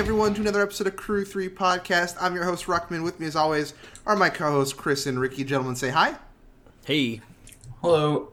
back, everyone, to another episode of Crew 3 Podcast. I'm your host, Ruckman. With me, as always, are my co hosts, Chris and Ricky. Gentlemen, say hi. Hey. Hello.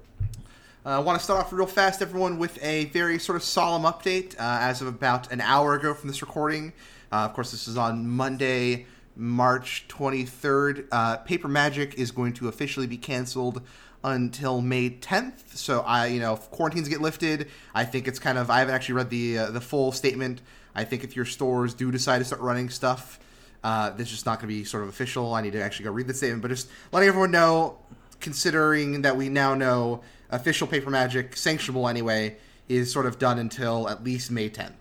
I uh, want to start off real fast, everyone, with a very sort of solemn update. Uh, as of about an hour ago from this recording, uh, of course, this is on Monday, March 23rd. Uh, Paper Magic is going to officially be canceled until May 10th. So I, you know, if quarantines get lifted, I think it's kind of. I haven't actually read the uh, the full statement. I think if your stores do decide to start running stuff, uh, this is just not going to be sort of official. I need to actually go read the statement, but just letting everyone know, considering that we now know official Paper Magic, sanctionable anyway, is sort of done until at least May 10th.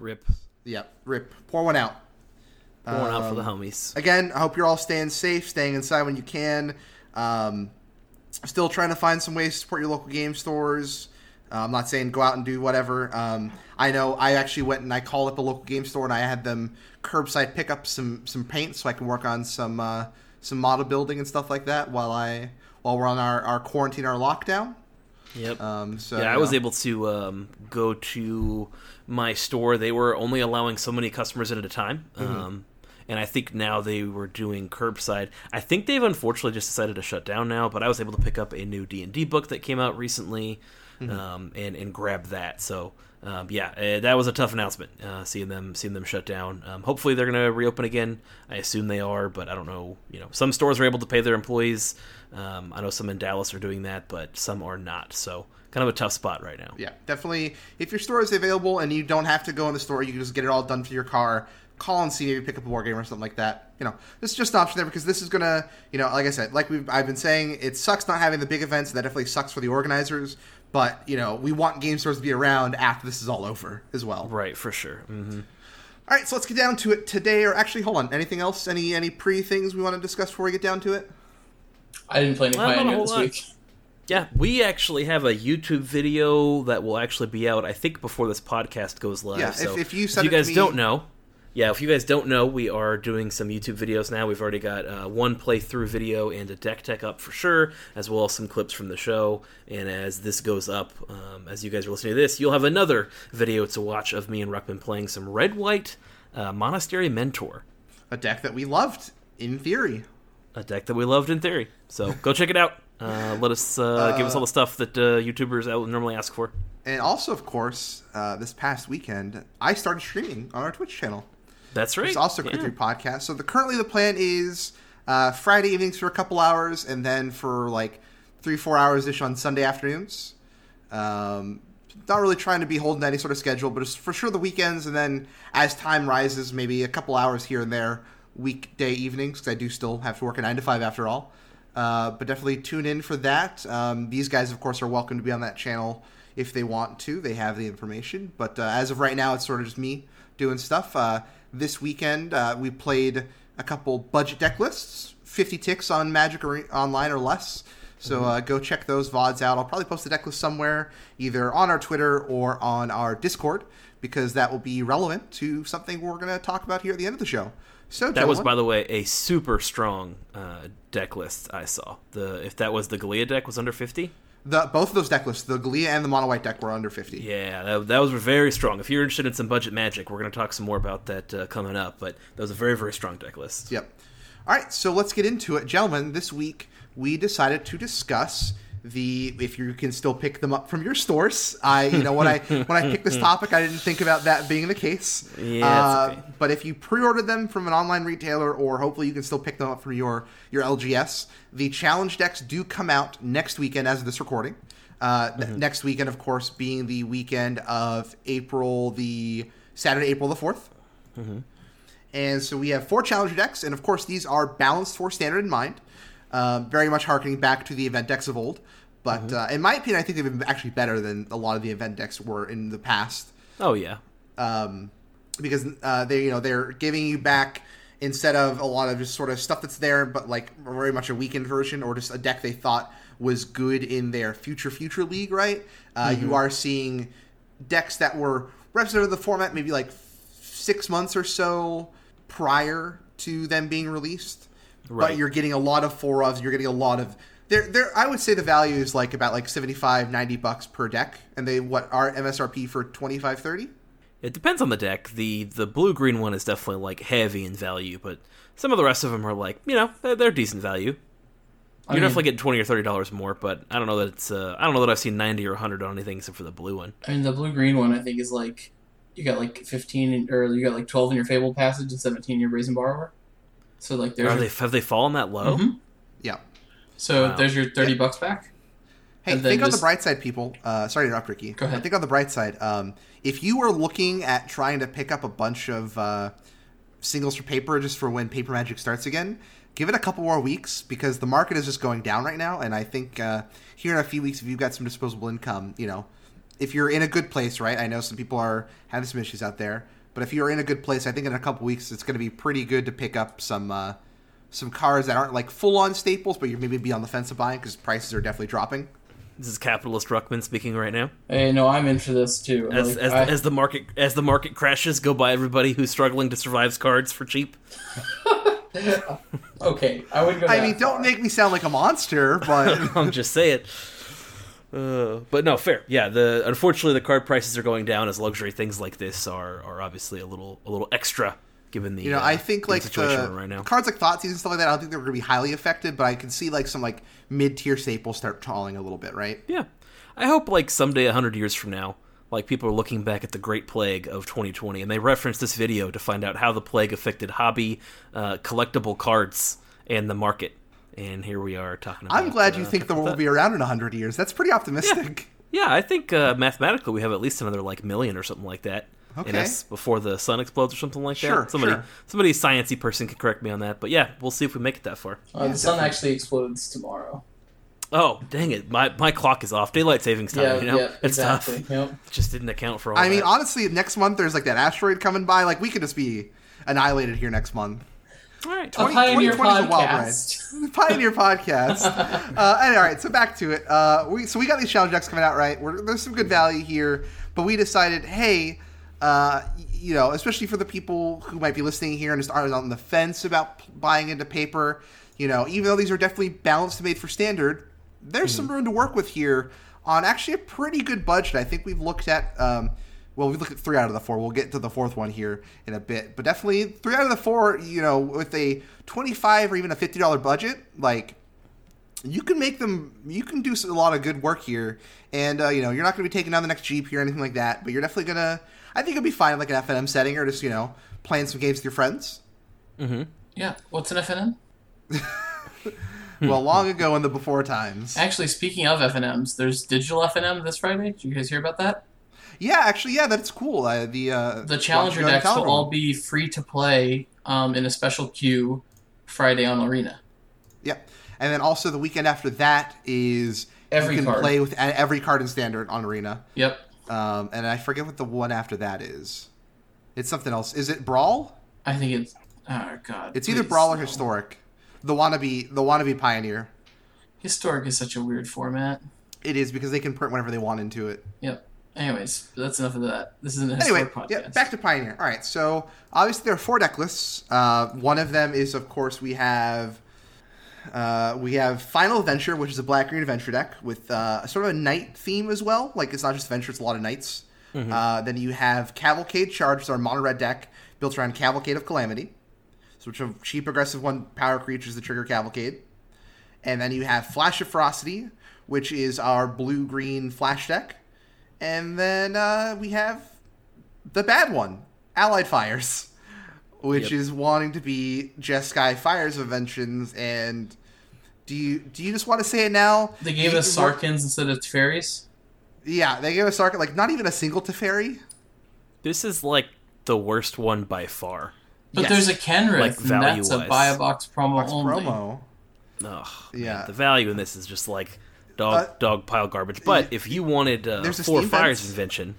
Rip. Yep, rip. Pour one out. Pour one out for the Um, homies. Again, I hope you're all staying safe, staying inside when you can. Um, still trying to find some ways to support your local game stores. Uh, I'm not saying go out and do whatever. Um, I know I actually went and I called up a local game store and I had them curbside pick up some some paint so I can work on some uh, some model building and stuff like that while I while we're on our, our quarantine, our lockdown. Yep. Um, so yeah, I you was know. able to um, go to my store. They were only allowing so many customers in at a time. Mm-hmm. Um, and I think now they were doing curbside. I think they've unfortunately just decided to shut down now. But I was able to pick up a new D and D book that came out recently, Mm-hmm. um, and and grab that. So um, yeah, uh, that was a tough announcement. Uh, seeing them seeing them shut down. Um, hopefully they're going to reopen again. I assume they are, but I don't know. You know, some stores are able to pay their employees. Um, I know some in Dallas are doing that, but some are not. So kind of a tough spot right now. Yeah, definitely. If your store is available and you don't have to go in the store, you can just get it all done for your car. Call and see, maybe pick up a board game or something like that. You know, this is just an option there because this is gonna, you know, like I said, like we've I've been saying, it sucks not having the big events. That definitely sucks for the organizers. But you know, we want game stores to be around after this is all over as well. Right, for sure. hmm All right, so let's get down to it today. Or actually, hold on. Anything else? Any any pre things we want to discuss before we get down to it? I didn't play any Well, not Pioneer this lot. week. Yeah, we actually have a YouTube video that will actually be out, I think, before this podcast goes live. Yeah, if- so if you send you it to guys me- don't know, yeah, if you guys don't know, we are doing some YouTube videos now. We've already got uh, one playthrough video and a deck tech up for sure, as well as some clips from the show. And as this goes up, um, as you guys are listening to this, you'll have another video to watch of me and Ruckman playing some Red White uh, Monastery Mentor. A deck that we loved in theory. a deck that we loved in theory. So go check it out. Uh, let us uh, give us all the stuff that uh, YouTubers out- normally ask for. And also, of course, uh, this past weekend, I started streaming on our Twitch channel. That's right. It's also a Yeah. Podcast. So the currently the plan is uh, Friday evenings for a couple hours, and then for like three four hours ish on Sunday afternoons. Um, not really trying to be holding any sort of schedule, but it's for sure the weekends, and then as time rises, maybe a couple hours here and there weekday evenings because I do still have to work a nine to five after all. Uh, but definitely tune in for that. Um, these guys, of course, are welcome to be on that channel if they want to. They have the information. But uh, as of right now, it's sort of just me doing stuff. Uh, this weekend, uh, we played a couple budget deck lists, 50 ticks on Magic or online or less. So uh, go check those VODs out. I'll probably post the deck list somewhere, either on our Twitter or on our Discord, because that will be relevant to something we're going to talk about here at the end of the show. So That was, by the way, a super strong uh, deck list I saw. The if that was the Gallia deck was under fifty. The both of those deck lists, the Gallia and the Mono White deck, were under fifty. Yeah, that, that was very strong. If you're interested in some budget magic, we're going to talk some more about that uh, coming up. But that was a very very strong deck list. Yep. All right, so let's get into it, gentlemen. This week we decided to discuss the if you can still pick them up from your stores. I, you know, when I when I picked this topic, I didn't think about that being the case. Yeah, Uh, okay. But if you pre-ordered them from an online retailer, or hopefully you can still pick them up from your your LGS, the challenge decks do come out next weekend as of this recording. Uh, th- next weekend, of course, being the weekend of April the Saturday, April the 4th and so we have four challenger decks, and of course these are balanced for standard in mind, um, very much harkening back to the event decks of old. But uh, in my opinion, I think they've been actually better than a lot of the event decks were in the past, Oh yeah, um, because uh, they you know they're giving you back instead of a lot of just sort of stuff that's there, but like very much a weakened version or just a deck they thought was good in their future future league. Right? Uh, You are seeing decks that were representative of the format, maybe like six months or so prior to them being released. But you're getting a lot of four ofs. You're getting a lot of there. There, I would say the value is like about like 75, 90 bucks per deck, and they what are MSRP for 25, 30? It depends on the deck. the The blue green one is definitely like heavy in value, but some of the rest of them are like you know they're, they're decent value. You're mean- definitely getting twenty or thirty dollars more, but I don't know that it's. Uh, I don't know that I've seen ninety or hundred on anything except for the blue one. I mean, the blue green one I think is like you got like fifteen or you got like twelve in your Fable passage and seventeen in your Brazen Borrower. So like there's Are your, they have they fallen that low? Mhm. Yeah. so Wow. there's your thirty bucks back. Hey, And then think on the bright side, people. Uh, sorry to interrupt, Ricky. Go ahead. But think on the bright side. Um, if you were looking at trying to pick up a bunch of uh, singles for paper just for when Paper Magic starts again, give it a couple more weeks because the market is just going down right now. And I think uh, here in a few weeks, if you've got some disposable income, you know, if you're in a good place, right? I know some people are having some issues out there, but if you're in a good place, I think in a couple weeks it's going to be pretty good to pick up some. Uh, some cards that aren't like full on staples, but you're maybe be on the fence of buying because prices are definitely dropping. This is capitalist Ruckman speaking right now. Hey, no, I'm in for this too. As Like, as, I- as the market as the market crashes, go buy everybody who's struggling to survive cards for cheap. okay, I wouldn't go. I that mean, don't make me sound like a monster, but I'm just saying. Uh, but no, fair. Yeah, the unfortunately the card prices are going down as luxury things like this are are obviously a little a little extra given the you know, uh, I think like situation the right now. cards like Thoughtseize and stuff like that. I don't think they're going to be highly affected, but I can see like some like mid tier staples start falling a little bit, right? Yeah, I hope like someday, a hundred years from now, like people are looking back at the Great Plague of 2020 and they reference this video to find out how the plague affected hobby uh, collectible cards and the market. And here we are talking about. I'm glad you uh, think the talking world will be around in hundred years. That's pretty optimistic. Yeah, I think uh, mathematically we have at least another like million or something like that. In Okay. us before the sun explodes or something like Sure, that. Somebody, sure. somebody sciencey person can correct me on that. But yeah, we'll see if we make it that far. Uh, the sun actually explodes tomorrow. Oh, dang it! My my clock is off. Daylight savings time. yeah, you know, yeah, it's exactly. tough. Yep. Just didn't account for all. I mean, honestly, next month there's like that asteroid coming by. Like we could just be annihilated here next month. All right. A 20 pioneer 2020 is a wild podcast. Pioneer podcast. uh, and, all right, so back to it. Uh, we so we got these challenge decks coming out, right? We're, there's some good value here, but we decided, hey, uh, you know, especially for the people who might be listening here and just aren't on the fence about p- buying into paper, you know, even though these are definitely balanced and made for standard, there's some room to work with here on actually a pretty good budget. I think we've looked at. Um, well, we look at three out of the four. We'll get to the fourth one here in a bit, but definitely three out of the four. You know, with a twenty-five or even a fifty-dollar budget, like you can make them. You can do a lot of good work here, and uh, you know, you're not going to be taking down the next GP here or anything like that. But you're definitely gonna. I think it'll be fine, like an FNM setting, or just you know, playing some games with your friends. Yeah. What's an FNM? well, long ago in the before times. Actually, speaking of FNMs, there's digital FNM this Friday. Did you guys hear about that? Yeah, actually, yeah, that's cool. Uh, the uh, The Challenger decks will all be free to play um, in a special queue Friday on Arena. Yep. And then also the weekend after that is Every you can card. play with every card in standard on Arena. Yep. Um, and I forget what the one after that is. It's something else. Is it Brawl? I think it's. Oh God. It's either Brawl or no. Historic. The wannabe, the wannabe Pioneer. Historic is such a weird format. It is because they can print whatever they want into it. Yep. Anyways, that's enough of that. This isn't a Anyway, historic podcast. yeah, back to Pioneer. All right, so obviously there are four deck lists. Uh, one of them is, of course, we have uh, we have Final Adventure, which is a black green adventure deck with uh, sort of a knight theme as well. Like it's not just adventure; it's a lot of knights. Uh, then you have Cavalcade Charge, which is our mono red deck built around Cavalcade of Calamity, so which are cheap, aggressive one power creatures that trigger Cavalcade. And then you have Flash of Ferocity, which is our blue green flash deck. And then uh, we have the bad one, Allied Fires, which Yep. is wanting to be Jeskai Fires of Inventions. And do you do you just want to say it now? they gave You- us Sarkins instead of Teferis. Yeah, they gave us Sark like not even a single Teferi. This is like the worst one by far. But Yes. there's a Kenrith, Like, and that's a value-wise. buy a box promo Box only. promo. Ugh, Yeah. man, the value in this is just like dog Uh, dog pile garbage. But if you wanted uh, There's a four Steam fires Vents. invention,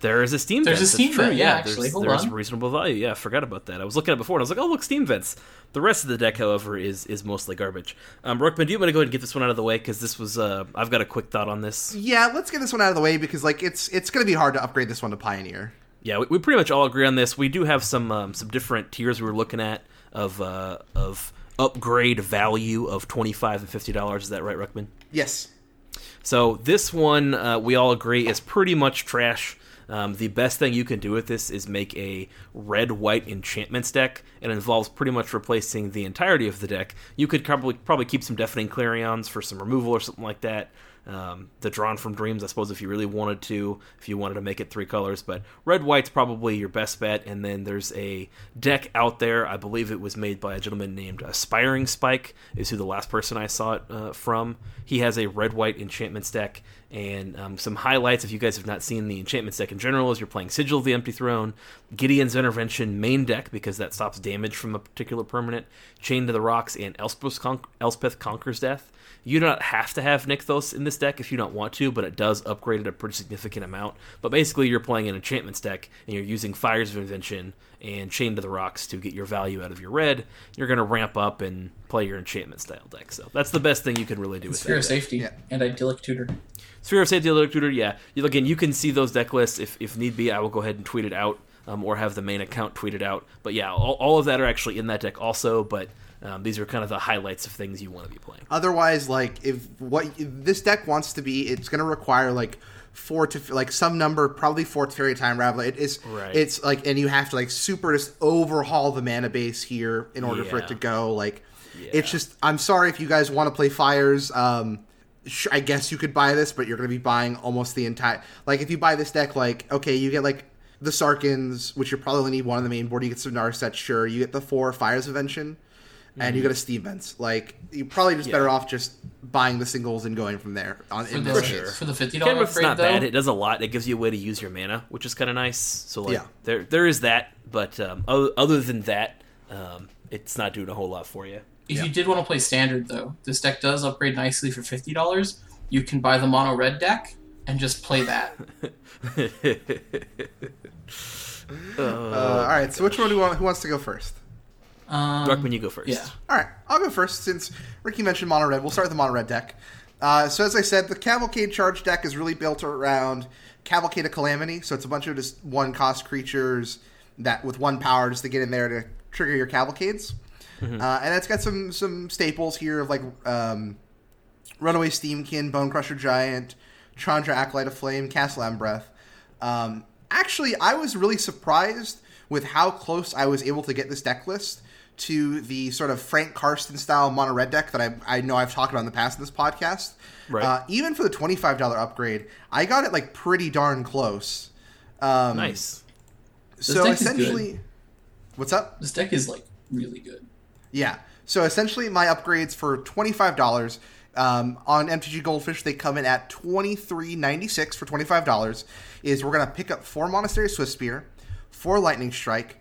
there is a Steam There's a Vents. That's Steam true. Vent, yeah, there's, actually. Hold there's on. reasonable value. Yeah, I forgot about that. I was looking at it before and I was like, oh look, Steam Vents. The rest of the deck, however, is is mostly garbage. Um, Ruckman, do you want to go ahead and get this one out of the way because this was uh, I've got a quick thought on this. Yeah, let's get this one out of the way because like it's it's gonna be hard to upgrade this one to Pioneer. Yeah, we, we pretty much all agree on this. We do have some um, some different tiers we were looking at of uh, of upgrade value of twenty five and fifty dollars. Is that right, Ruckman? Yes. So this one uh, we all agree is pretty much trash. Um, the best thing you can do with this is make a red white enchantments deck. It involves pretty much replacing the entirety of the deck. You could probably probably keep some deafening clarions for some removal or something like that. Um, the drawn from dreams, I suppose, if you really wanted to, if you wanted to make it three colors, but red white's probably your best bet. And then there's a deck out there. I believe it was made by a gentleman named Aspiring Spike, is who the last person I saw it uh, from. He has a red white enchantments deck. And um, some highlights, if you guys have not seen the enchantment deck in general, is you're playing Sigil of the Empty Throne, Gideon's Intervention main deck because that stops damage from a particular permanent, Chain to the Rocks, and Elspeth, Con- Elspeth Conquers Death. You do not have to have Nykthos in this deck if you don't want to, but it does upgrade it a pretty significant amount. But basically, you're playing an enchantments deck, and you're using Fires of Invention and Chain to the Rocks to get your value out of your red. You're going to ramp up and play your enchantment style deck. So that's the best thing you can really do with Sphere that of. Safety Yeah. and Idyllic Tutor. Sphere of Safety Alert Tutor, yeah. Again, you can see those deck lists if, if need be. I will go ahead and tweet it out um, or have the main account tweet it out. But yeah, all, all of that are actually in that deck also, but um, these are kind of the highlights of things you want to be playing. Otherwise, like if what if this deck wants to be, it's going to require like four to like some number, probably four Teferi time ravel. It is Right. it's like, and you have to like super just overhaul the mana base here in order for it to go. Like, Yeah. it's just I'm sorry if you guys want to play fires. Um, I guess you could buy this, but you're going to be buying almost the entire. Like, if you buy this deck, like okay, you get like the Sarkins, which you probably only need one on the main board. You get some Narset, sure. You get the four Fires of Invention, and you get a Steam Vents. Like, you're probably just Mm-hmm. Yeah. better off just buying the singles and going from there. On For in the, this sure. case. for the fifty dollar Canvas is upgrade not though. bad. It does a lot. It gives you a way to use your mana, which is kind of nice. So like Yeah. there there is that, but um, other, other than that, um, it's not doing a whole lot for you. If Yeah. you did want to play standard though, this deck does upgrade nicely for fifty dollars. You can buy the mono red deck and just play that. Uh, all right, so which one do you want? Who wants to go first? Um, Ruckman, you go first. yeah. All right, I'll go first since Ricky mentioned mono red. We'll start with the mono red deck. Uh, so as I said, the Cavalcade charge deck is really built around Cavalcade of Calamity. So it's a bunch of just one cost creatures that with one power just to get in there to trigger your Cavalcades. Uh, and that's got some some staples here of like um, Runaway Steamkin, Bone Crusher Giant, Chandra Acolyte of Flame, Castle Embereth. Um, actually, I was really surprised with how close I was able to get this deck list to the sort of Frank Karsten style mono red deck that I, I know I've talked about in the past in this podcast. Right. Uh, even for the $25 upgrade, I got it like pretty darn close. Um, Nice. So deck is good. essentially, what's up? This deck is like really good. Yeah. So essentially, my upgrades for twenty five dollars um, on MTG Goldfish they come in at twenty three ninety six for twenty five dollars. Is we're gonna pick up four Monastery Swift Spear, four Lightning Strike,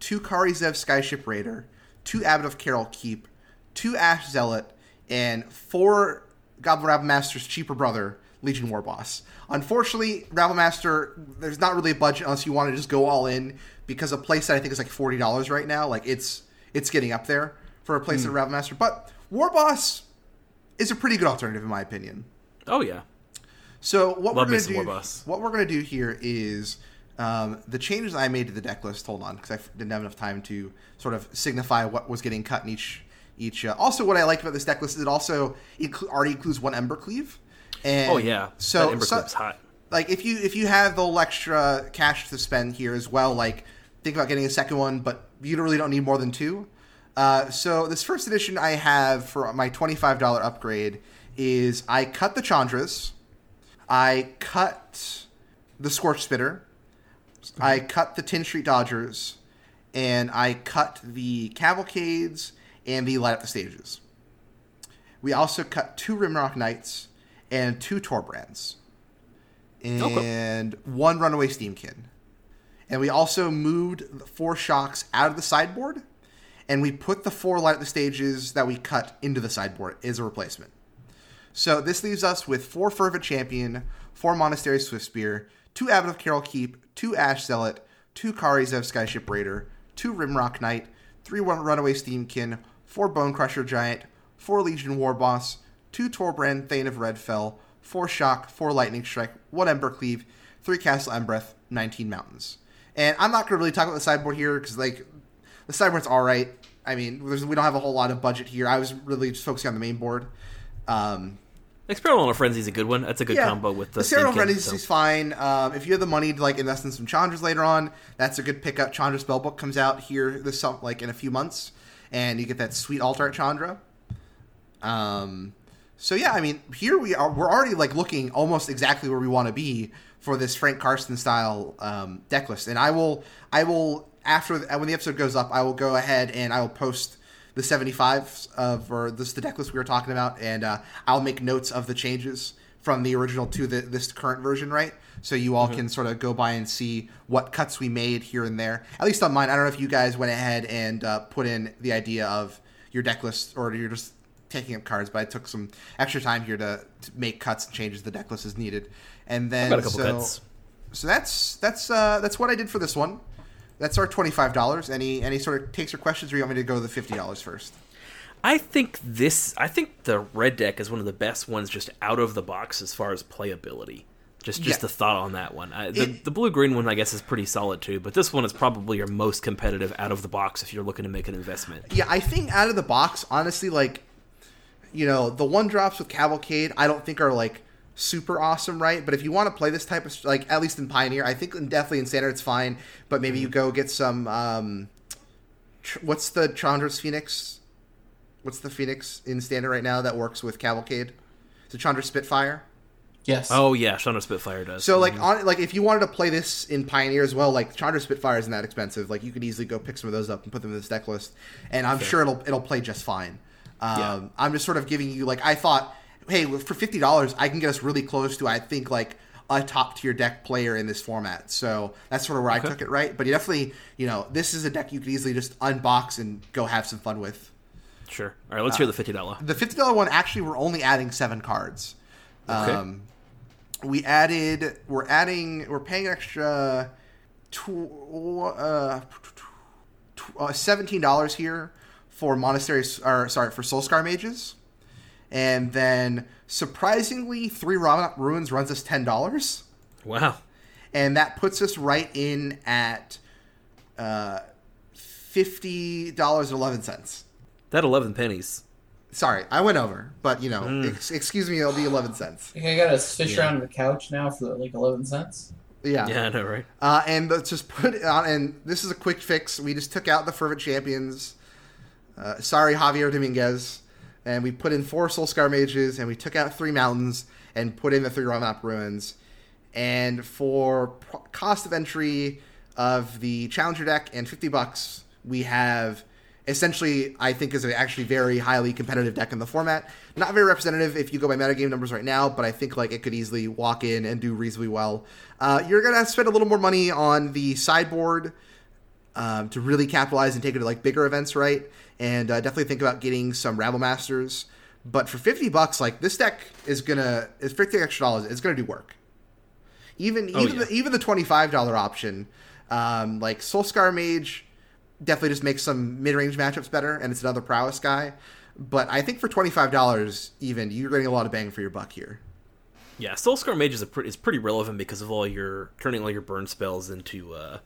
two Kari Zev Skyship Raider, two Abbot of Keral Keep, two Ash Zealot, and four Goblin Rabble Master's cheaper brother Legion War Boss. Unfortunately, Rabble Master, there's not really a budget unless you want to just go all in because a playset I think is like forty dollars right now. Like it's it's getting up there for a playset of Rabble Master. But War Boss is a pretty good alternative in my opinion. Oh yeah. So what Love we're gonna do, what we're gonna do here is um, the changes I made to the deck list. Hold on, because I didn't have enough time to sort of signify what was getting cut in each each. Uh, also, what I liked about this deck list is it also inclu- already includes one Ember Cleave. And Oh yeah. So, that Ember so hot. like if you if you have the extra cash to spend here as well, like think about getting a second one, but you really don't need more than two. Uh, so this first edition I have for my twenty five dollar upgrade is I cut the Chandras, I cut the Scorch Spitter, I cut the Tin Street Dodgers, and I cut the Cavalcades and the Light Up the Stages. We also cut two Rimrock Knights and two Torbrans and one Runaway Steamkin. And we also moved the four shocks out of the sideboard, and we put the four light the stages that we cut into the sideboard as a replacement. So this leaves us with four Fervent Champion, four Monastery Swift Spear, two Abbot of Keral Keep, two Ash Zealot, two Kari Zev Skyship Raider, two Rimrock Knight, three Runaway Steamkin, four Bone Crusher Giant, four Legion War Boss, two Torbran Thane of Redfell, four Shock, four Lightning Strike, one Ember Cleave, three Castle Embereth, 19 Mountains. And I'm not going to really talk about the sideboard here because, like, the sideboard's all right. I mean, there's, we don't have a whole lot of budget here. I was really just focusing on the main board. Um, Experimental Frenzy is a good one. That's a good Yeah. combo with the, Thinking, Frenzy so- is fine. Um, if you have the money to like invest in some Chandras later on, that's a good pickup. Chandra Spellbook comes out here this like in a few months, and you get that sweet Altar Chandra. Um, so yeah, I mean, here we are. We're already like looking almost exactly where we want to be for this Frank Karsten style um, deck list, and I will, I will after when the episode goes up, I will go ahead and I will post the 75 of or this the deck list we were talking about, and uh, I'll make notes of the changes from the original to the, this current version, right? So you all can sort of go by and see what cuts we made here and there. At least on mine, I don't know if you guys went ahead and uh, put in the idea of your deck list, or you're just taking up cards. But I took some extra time here to, to make cuts and changes the deck list as needed, and then Got a couple so, cuts. so that's that's uh, that's what I did for this one. That's our twenty five dollars. Any any sort of takes or questions, or you want me to go to the fifty dollars first? I think this. I think the red deck is one of the best ones, just out of the box as far as playability. Just, just Yeah. the thought on that one. I, the, It- the blue green one, I guess, is pretty solid too. But this one is probably your most competitive out of the box if you're looking to make an investment. Yeah, I think out of the box, honestly, like you know, the one drops with Cavalcade, I don't think are like super awesome, right? But if you want to play this type of like at least in Pioneer, I think in- definitely in Standard it's fine. But maybe you go get some. um tr- What's the Chandra's Phoenix? What's the Phoenix in Standard right now that works with Cavalcade? Is it Chandra Spitfire? Yes. Oh yeah, Chandra Spitfire does. So like on like if you wanted to play this in Pioneer as well, like Chandra Spitfire isn't that expensive. Like you could easily go pick some of those up and put them in this deck list, and I'm sure it'll it'll play just fine. Um, Yeah. I'm just sort of giving you like I thought, hey, for fifty dollars, I can get us really close to I think like a top tier deck player in this format. So that's sort of where I took it right. But you definitely, you know, this is a deck you could easily just unbox and go have some fun with. sure. All right, let's hear the fifty dollar. The fifty dollar one actually we're only adding seven cards. Okay. Um, we added we're adding we're paying extra tw- uh, tw- uh, seventeen dollars here for monasteries or sorry for Soulscar mages, and then surprisingly three Ramunap ruins runs us ten dollars, Wow. and that puts us right in at uh, fifty dollars and eleven cents. That eleven pennies. Sorry, I went over, but you know, Mm. ex- excuse me, it'll be eleven cents. Like, I got to fish Yeah. around the couch now for like eleven cents. Yeah. Yeah, I know, right? Uh, and let's just put it on. And this is a quick fix. We just took out the fervent champions. Uh, sorry, Javier Dominguez. And we put in four Soulscar mages, and we took out three mountains and put in the three Ramunap ruins. And for pro- cost of entry of the challenger deck and fifty bucks, we have essentially I think is a actually very highly competitive deck in the format. Not very representative if you go by metagame numbers right now, but I think like it could easily walk in and do reasonably well. Uh, you're gonna spend a little more money on the sideboard um, to really capitalize and take it to like bigger events, right? And uh, definitely think about getting some Rabble Masters. But for fifty bucks, like this deck is gonna is fifty extra dollars. It's gonna do work. Even Oh, even yeah. the, even the twenty five dollar option, um, like Soulscar Mage, definitely just makes some mid range matchups better, and it's another prowess guy. But I think for twenty five dollars, even you're getting a lot of bang for your buck here. Yeah, Soulscar Mage is a pretty, is pretty relevant because of all your turning all your burn spells into uh,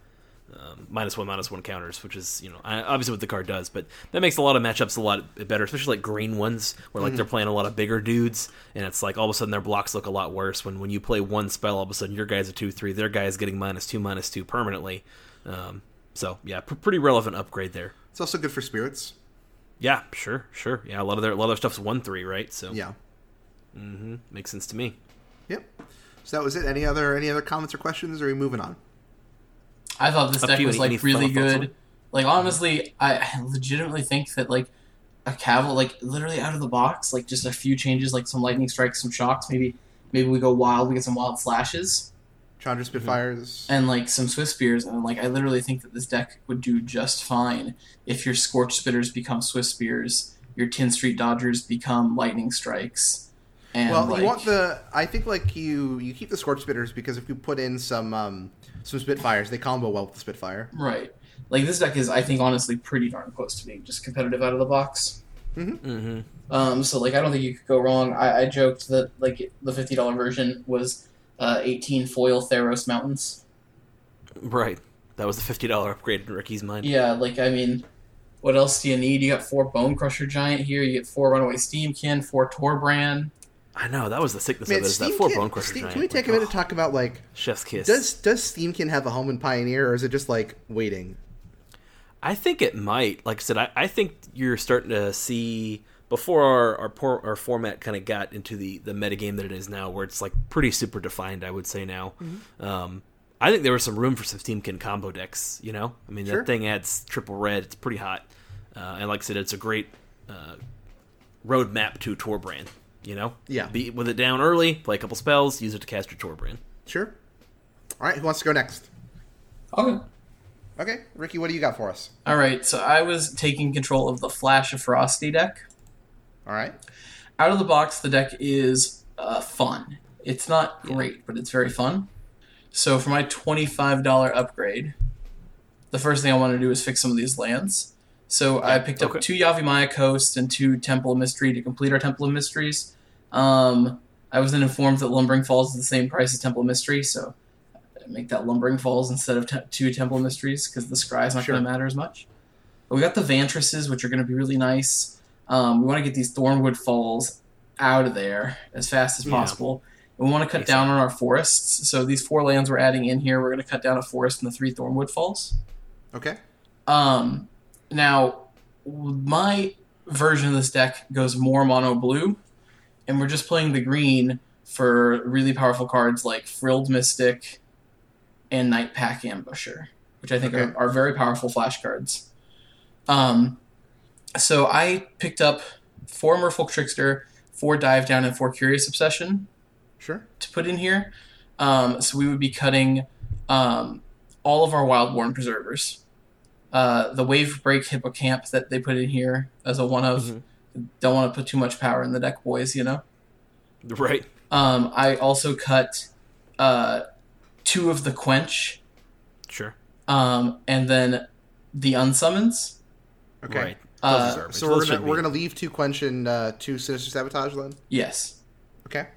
um, minus one minus one counters, which is you know obviously what the card does, but that makes a lot of matchups a lot better, especially like green ones where like they're playing a lot of bigger dudes, and it's like all of a sudden their blocks look a lot worse when when you play one spell, all of a sudden your guy's a two three, their guy is getting minus two minus two permanently. Um, so yeah, pr- pretty relevant upgrade there. It's also good for spirits. Yeah, sure, sure. Yeah, a lot of their a lot of their stuff's one three, right? So Yeah. mm-hmm. makes sense to me. Yep. So that was it. Any other any other comments or questions? Or are we moving on? I thought this deck was Any- any like really final thoughts on good. Like honestly, I I legitimately think that like a caval like literally out of the box, like just a few changes, like some lightning strikes, some shocks, maybe maybe we go wild, we get some wild flashes, Chandra Spitfires. and like some Swift Spears, and like I literally think that this deck would do just fine if your Scorch Spitters become Swift Spears, your Tin Street Dodgers become Lightning Strikes, and well, like, you want the. I think like you you keep the Scorch Spitters because if you put in some um some Spitfires, they combo well with the Spitfire. right. Like this deck is, I think, honestly, pretty darn close to being just competitive out of the box. Mm-hmm. Um, so like I don't think you could go wrong. I, I joked that like the fifty dollar version was uh, eighteen foil Theros mountains. Right. That was the fifty dollar upgrade in Ricky's mind. Yeah, like I mean, what else do you need? You got four Bone Crusher Giant here. You get four Runaway Steamkin, four Torbran. I know that was the sickness Man, of it. Is that four can, bone crusher Steam- giant. can we take a Like, minute to oh, talk about like Chef's kiss. does does Steamkin have a home in Pioneer or is it just like waiting? I think it might. Like I said, I, I think you're starting to see before our our, por- our format kind of got into the the metagame that it is now, where it's like pretty super defined. I would say now. Mm-hmm. Um, I think there was some room for some Steamkin combo decks. You know, I mean Sure. that thing adds triple red. It's pretty hot, uh, and like I said, it's a great uh, roadmap to Torbran. You know, Yeah. Be with it down early, play a couple spells, use it to cast your Torbran. Sure. All right, who wants to go next? Okay. Okay, Ricky, what do you got for us? All right. So I was taking control of the Flash of Ferocity deck. All right. Out of the box, the deck is uh, fun. It's not great, but it's very fun. So for my twenty-five dollar upgrade, the first thing I want to do is fix some of these lands. So I picked up two Yavimaya Coast and two Temple of Mystery to complete our Temple of Mysteries. Um, I was then informed that Lumbering Falls is the same price as Temple of Mystery, so I make that Lumbering Falls instead of te- two Temple of Mysteries because the scry is not Sure. going to matter as much. But we got the Vantresses, which are going to be really nice. Um, we want to get these Thornwood Falls out of there as fast as Yeah. possible. And we want to cut Makes down on our forests. So these four lands we're adding in here, we're going to cut down a forest and the three Thornwood Falls. Okay. Um, now, my version of this deck goes more mono blue, and we're just playing the green for really powerful cards like Frilled Mystic and Night Pack Ambusher, which I think Okay. are, are very powerful flash cards. Um, so I picked up four Merfolk Trickster, four Dive Down, and four Curious Obsession Sure. to put in here. Um, so we would be cutting um, all of our Wildborn Preservers. Uh, the Wave Break Hippocamp that they put in here as a one of. Mhm. Don't want to put too much power in the deck, boys, you know? Right. Um, I also cut uh, two of the Quench Sure. um, and then the Unsummons. Okay. Right. Uh, Those are garbage. So we're gonna we're gonna leave two quench and uh, two sinister sabotage then. Yes. Okay.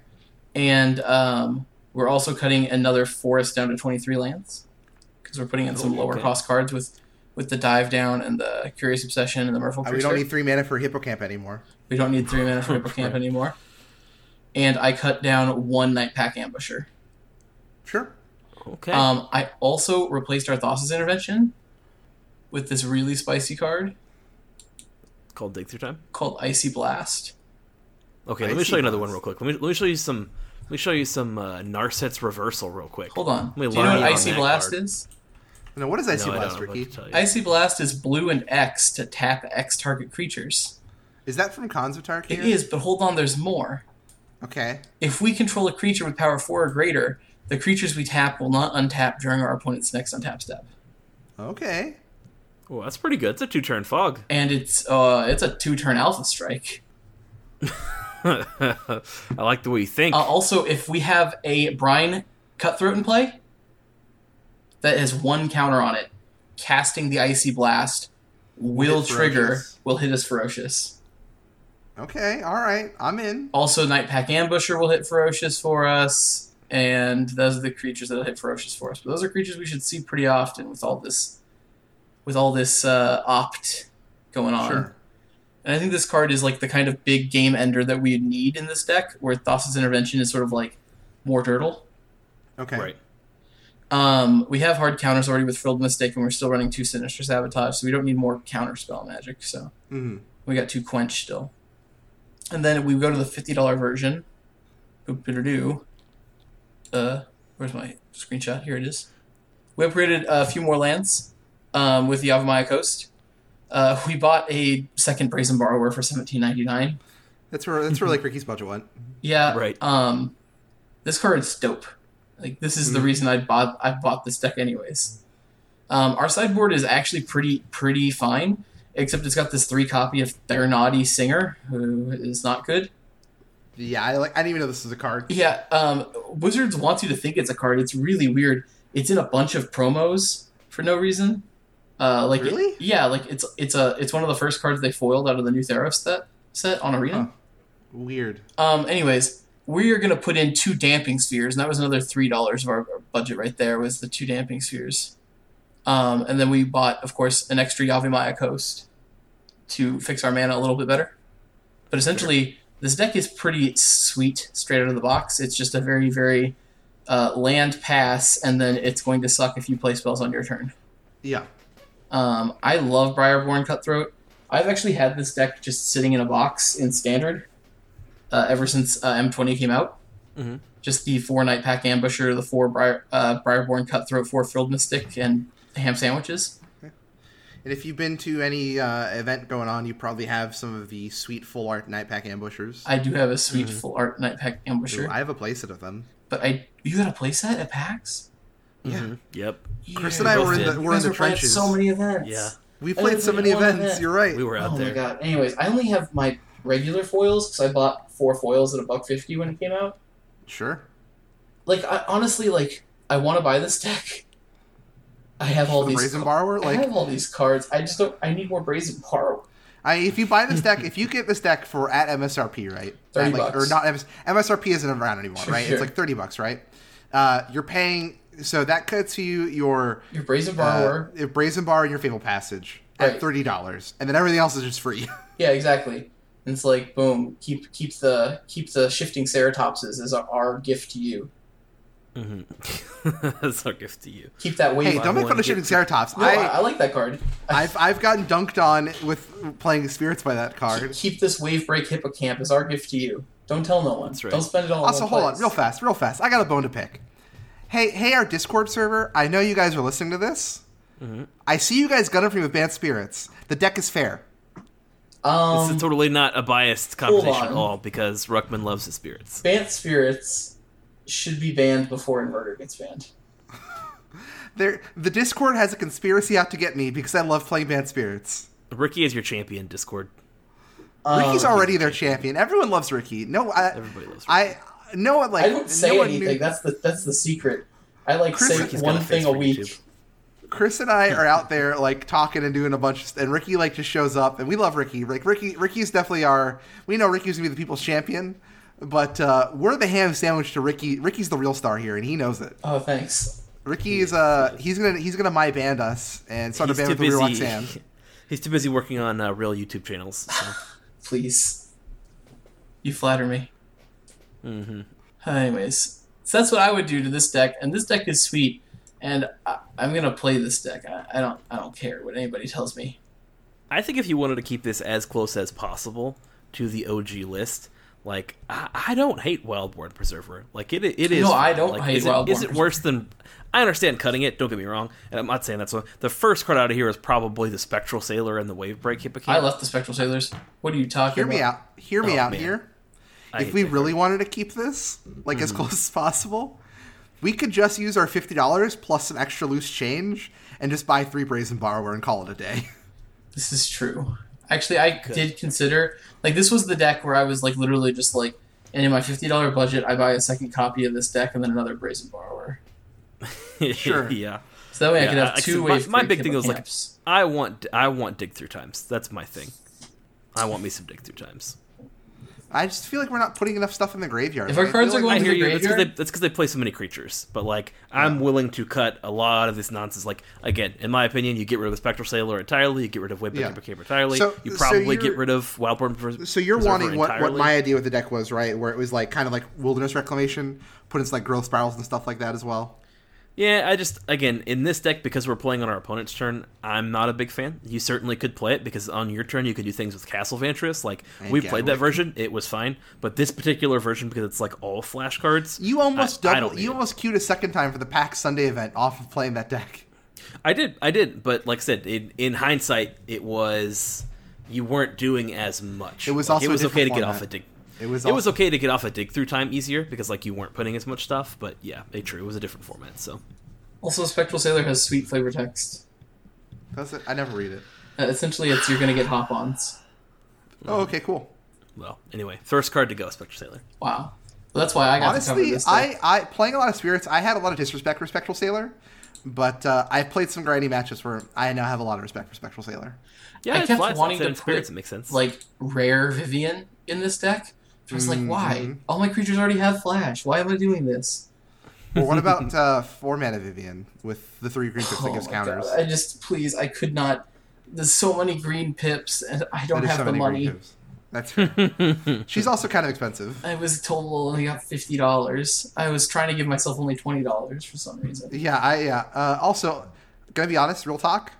And um, we're also cutting another forest down to 23 lands because we're putting in some Oh, lower okay. cost cards with with the dive down and the curious obsession and the merfolk Uh, we don't need three mana for hippocamp anymore. we don't need three mana for hippocamp Right. anymore and i cut down one night pack ambusher Sure. Okay. um, i also replaced our thassa's intervention with this really spicy card Called dig through time. called icy blast Okay, I let me show you another those. one real quick. Let me let me show you some. Let me show you some uh, Narset's reversal real quick. hold on Let me do you know what icy blast card. is No, what is Icy No, Blast, know Ricky? to tell you. icy blast is blue and x to tap x target creatures Is that from Khans of Tarkir? It is, but hold on, there's more. Okay. If we control a creature with power 4 or greater, the creatures we tap will not untap during our opponent's next untap step. Okay. Oh, that's pretty good. It's a two-turn fog. And it's uh, it's a two turn alpha strike. I like the way you think. Uh, also, if we have a Brine Cutthroat in play that has one counter on it, casting the Icy Blast will hit trigger, Ferocious. will hit us Ferocious. Okay. All right. I'm in. Also, Night Pack Ambusher will hit Ferocious for us, and those are the creatures that'll hit Ferocious for us. But those are creatures we should see pretty often with all this, with all this uh, opt going on. Sure. And I think this card is like the kind of big game ender that we need in this deck, where Thassa's Intervention is sort of like more turtle. Okay. Right. Um, we have hard counters already with Frilled Mystic, and we're still running two Sinister Sabotage, so we don't need more counter spell magic. So hmm we got two Quench still. And then we go to the $50 version. Boop-a-doo. Uh, where's my screenshot? Here it is. We upgraded a few more lands um, with the Yavimaya Coast. Uh, we bought a second Brazen Borrower for seventeen ninety nine. That's where that's where like Ricky's budget went. Yeah. Right. Um, this card's dope. Like this is the Mhm. reason I bought I bought this deck anyways. Um, our sideboard is actually pretty pretty fine, except it's got this three copy of Thernaughty Singer, who is not good. Yeah. I like. I didn't even know this was a card. Yeah. Um, Wizards wants you to think it's a card. It's really weird. It's in a bunch of promos for no reason. Uh, like Really? yeah, like it's it's a it's one of the first cards they foiled out of the new Theros set set on Arena. Huh. Weird. Um, anyways, we are gonna put in two damping spheres, and that was another three dollars of our our budget right there. Was the two damping spheres, um, and then we bought, of course, an extra Yavimaya Coast to fix our mana a little bit better. But essentially, this deck is pretty sweet straight out of the box. It's just a very very uh, land pass, and then it's going to suck if you play spells on your turn. Yeah. Um, I love Brineborn Cutthroat. I've actually had this deck just sitting in a box in standard uh, ever since uh, M20 came out. Mhm. Just the four Night Pack Ambusher, the four Briar, uh, Brineborn Cutthroat, four Frilled Mystic, and ham sandwiches. And if you've been to any uh, event going on, you probably have some of the sweet full art night pack ambushers. I do have a sweet full art Night Pack Ambusher, Ooh, I have a playset of them. but I you got a playset at PAX? Yeah. Mhm. Yep. Chris Yeah, and I both were in the you we're in the were trenches. So many events. Yeah. we played so many events. event. You're right. We were out oh there. Oh my god. Anyways, I only have my regular foils because I bought four foils at a buck fifty when it came out. Sure. Like I, honestly, like I want to buy this deck. I have all the these. brazen ca- borrower, I have all these cards. I just don't. I need more brazen borrow. I, if you buy this deck, if you get this deck for at MSRP, right? 30 At, like, bucks. Or not MS, MSRP isn't around anymore, Sure, right? sure. It's like thirty bucks, right? Uh, you're paying, so that cuts you your Your brazen uh, borrower. your brazen bar and your fable passage at Right. thirty dollars, and then everything else is just free. Yeah, exactly. And it's like boom. Keep keep the keep the shifting ceratopses as our, our gift to you. Mm-hmm. That's our gift to you. Keep that wave. hey, don't make fun of get- shooting Ceratops. no, I, I, I like that card. I've I've gotten dunked on with playing spirits by that card. keep this wave break hippocamp as our gift to you. Don't tell no one. That's right. Don't spend it all. Also, on hold one on, real fast, real fast. I got a bone to pick. Hey, hey, our Discord server. I know you guys are listening to this. Mm-hmm. I see you guys gunning for me with Bant spirits. The deck is fair. Um, this is totally not a biased conversation at all because Ruckman loves his spirits. Bant spirits should be banned before inverter gets banned. There, the Discord has a conspiracy out to get me because I love playing Bant spirits. Ricky is your champion, Discord. Ricky's Um, already their champion. Everyone loves Ricky. No, I, Everybody loves Ricky. I, no one like. I don't say no anything. knew- That's the that's the secret. I like Chris- say Ricky's one thing a week. YouTube. Chris and I are out there like talking and doing a bunch, of, and Ricky like just shows up, and we love Ricky. Like Ricky, Ricky's definitely our. We know Ricky's gonna be the people's champion, but uh, we're the ham sandwich to Ricky. Ricky's the real star here, and he knows it. Oh, thanks. Ricky is uh he's gonna he's gonna my band us and start He's a band with the real busy. Roxanne. He's too busy working on uh, real YouTube channels. So. Please, you flatter me. hmm Anyways, so that's what I would do to this deck, and this deck is sweet, and I, I'm gonna play this deck. I, I don't I don't care what anybody tells me. I think if you wanted to keep this as close as possible to the OG list, like I, I don't hate Wildborn Preserver. Like it, it is. No, I don't like, hate is it, Wildborn Is it worse than? I understand cutting it. Don't get me wrong, and I'm not saying that's what the first card out of here is probably the Spectral Sailor and the Wave Break Hippocamp. I left the Spectral Sailors. What are you talking Hear me about? out. Hear me Oh, out man. here. I if we that really wanted to keep this like Mm-hmm. as close as possible, we could just use our fifty dollars plus some extra loose change and just buy three brazen borrower and call it a day. This is true. Actually, I did consider like this was the deck where I was like literally just like, and in my fifty dollar budget, I buy a second copy of this deck and then another Brazen Borrower. Sure. yeah. So that way I Yeah, could have I- two my- my big thing was, like. I want I want dig through times. That's my thing. I want me some dig through times. I just feel like we're not putting enough stuff in the graveyard. If our cards are like- going I to hear the you. That's because they, they play so many creatures. But like, I'm willing to cut a lot of this nonsense. Like again, in my opinion, you get rid of the Spectral Sailor entirely. You get rid of Wave Yeah. Breaker entirely. So- you probably you're- get rid of Wildborn. Pres- So you're Preserver wanting what, what my idea with the deck was, right? Where it was like kind of like wilderness reclamation, put in some like growth spirals and stuff like that as well. Yeah, I just again in this deck because we're playing on our opponent's turn, I'm not a big fan. You certainly could play it because on your turn you could do things with Castle Vantress. Like And we played that version, it was fine. But this particular version because it's like all flash cards, You almost I- I double. need you it. almost queued a second time for the PAX Sunday event off of playing that deck. I did, I did, but like I said, in, in hindsight, it was you weren't doing as much. It was Like, also it was okay to get off a dig. It was. It was okay to get off a dig through time easier because like you weren't putting as much stuff. But yeah, it true. It was a different format. So Also, Spectral Sailor has sweet flavor text. Does it? I never read it. Uh, essentially, it's you're gonna get hop-ons. Oh, okay, cool. well, anyway, first card to go, Spectral Sailor. Wow. Well, that's why I got to cover Honestly, this. I, I playing a lot of spirits. I had a lot of disrespect for Spectral Sailor, but uh, I've played some grinding matches where I now have a lot of respect for Spectral Sailor. Yeah, I it kept wanting to in spirits. It makes sense. like rare Vivien in this deck. I was like, why? Mhm. All my creatures already have flash. Why am I doing this? Well, what about uh, four mana Vivien with the three green pips that Oh gives counters? God. I just please, I could not. There's so many green pips, and I don't have so the many green money. pips. That's fair. She's also kind of expensive. I was told well, only got fifty dollars. I was trying to give myself only twenty dollars for some reason. Yeah, I yeah. Uh, also, gonna be honest, real talk.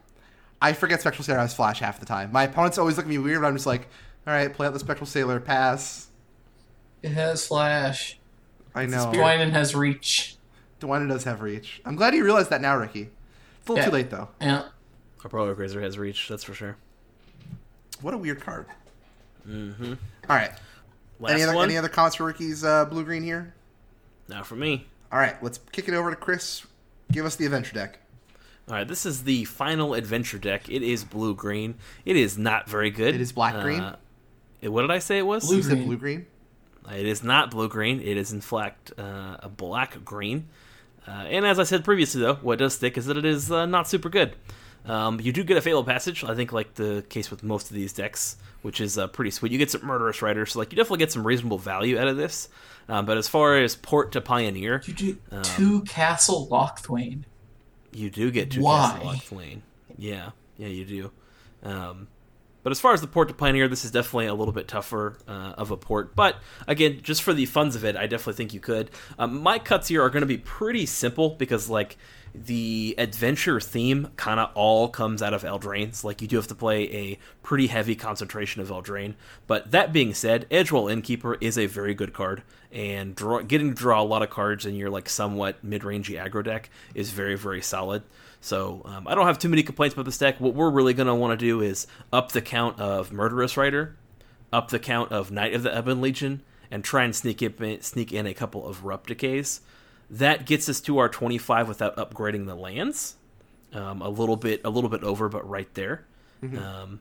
I forget Spectral Sailor has Flash half the time. My opponents always look at me weird. But I'm just like, all right, play out the Spectral Sailor, pass. It has flash. I know. Dwynen has reach. Dwynen does have reach. I'm glad you realized that now, Ricky. It's a little Yeah. too late though. Yeah. Our Polar Grazer has reach, that's for sure. What a weird card. Mm-hmm. All right. Last any other one? any other comments for Ricky's uh, blue green here? Now for me. All right, let's kick it over to Chris. Give us the adventure deck. All right, this is the final adventure deck. It is blue green. It is not very good. It is black green? Uh, what did I say it was? Blue green. blue green. It is not blue green. It is in fact uh, a black green. Uh, and as I said previously, though, what does stick is that it is uh, not super good. Um, you do get a fabled passage. I think, like the case with most of these decks, which is uh, pretty sweet. You get some murderous riders, so like you definitely get some reasonable value out of this. Um, but as far as port to pioneer, You do Um, two Castle Locthwain. you do get two Why? Castle Locthwain. Yeah, yeah, you do. Um, but as far as the port to Pioneer, this is definitely a little bit tougher uh, of a port. But again, just for the funds of it, I definitely think you could. Um, my cuts here are going to be pretty simple because like the adventure theme kind of all comes out of Eldraine's. Like you do have to play a pretty heavy concentration of Eldraine. But that being said, Edgewell Innkeeper is a very good card, and draw, getting to draw a lot of cards in your like somewhat mid-rangey aggro deck is very very solid. So um, I don't have too many complaints about this deck. What we're really going to want to do is up the count of Murderous Rider, up the count of Knight of the Ebon Legion, and try and sneak in, sneak in a couple of Rupt Decays. That gets us to our 25 without upgrading the lands. Um, a little bit, a little bit over, but right there. Um,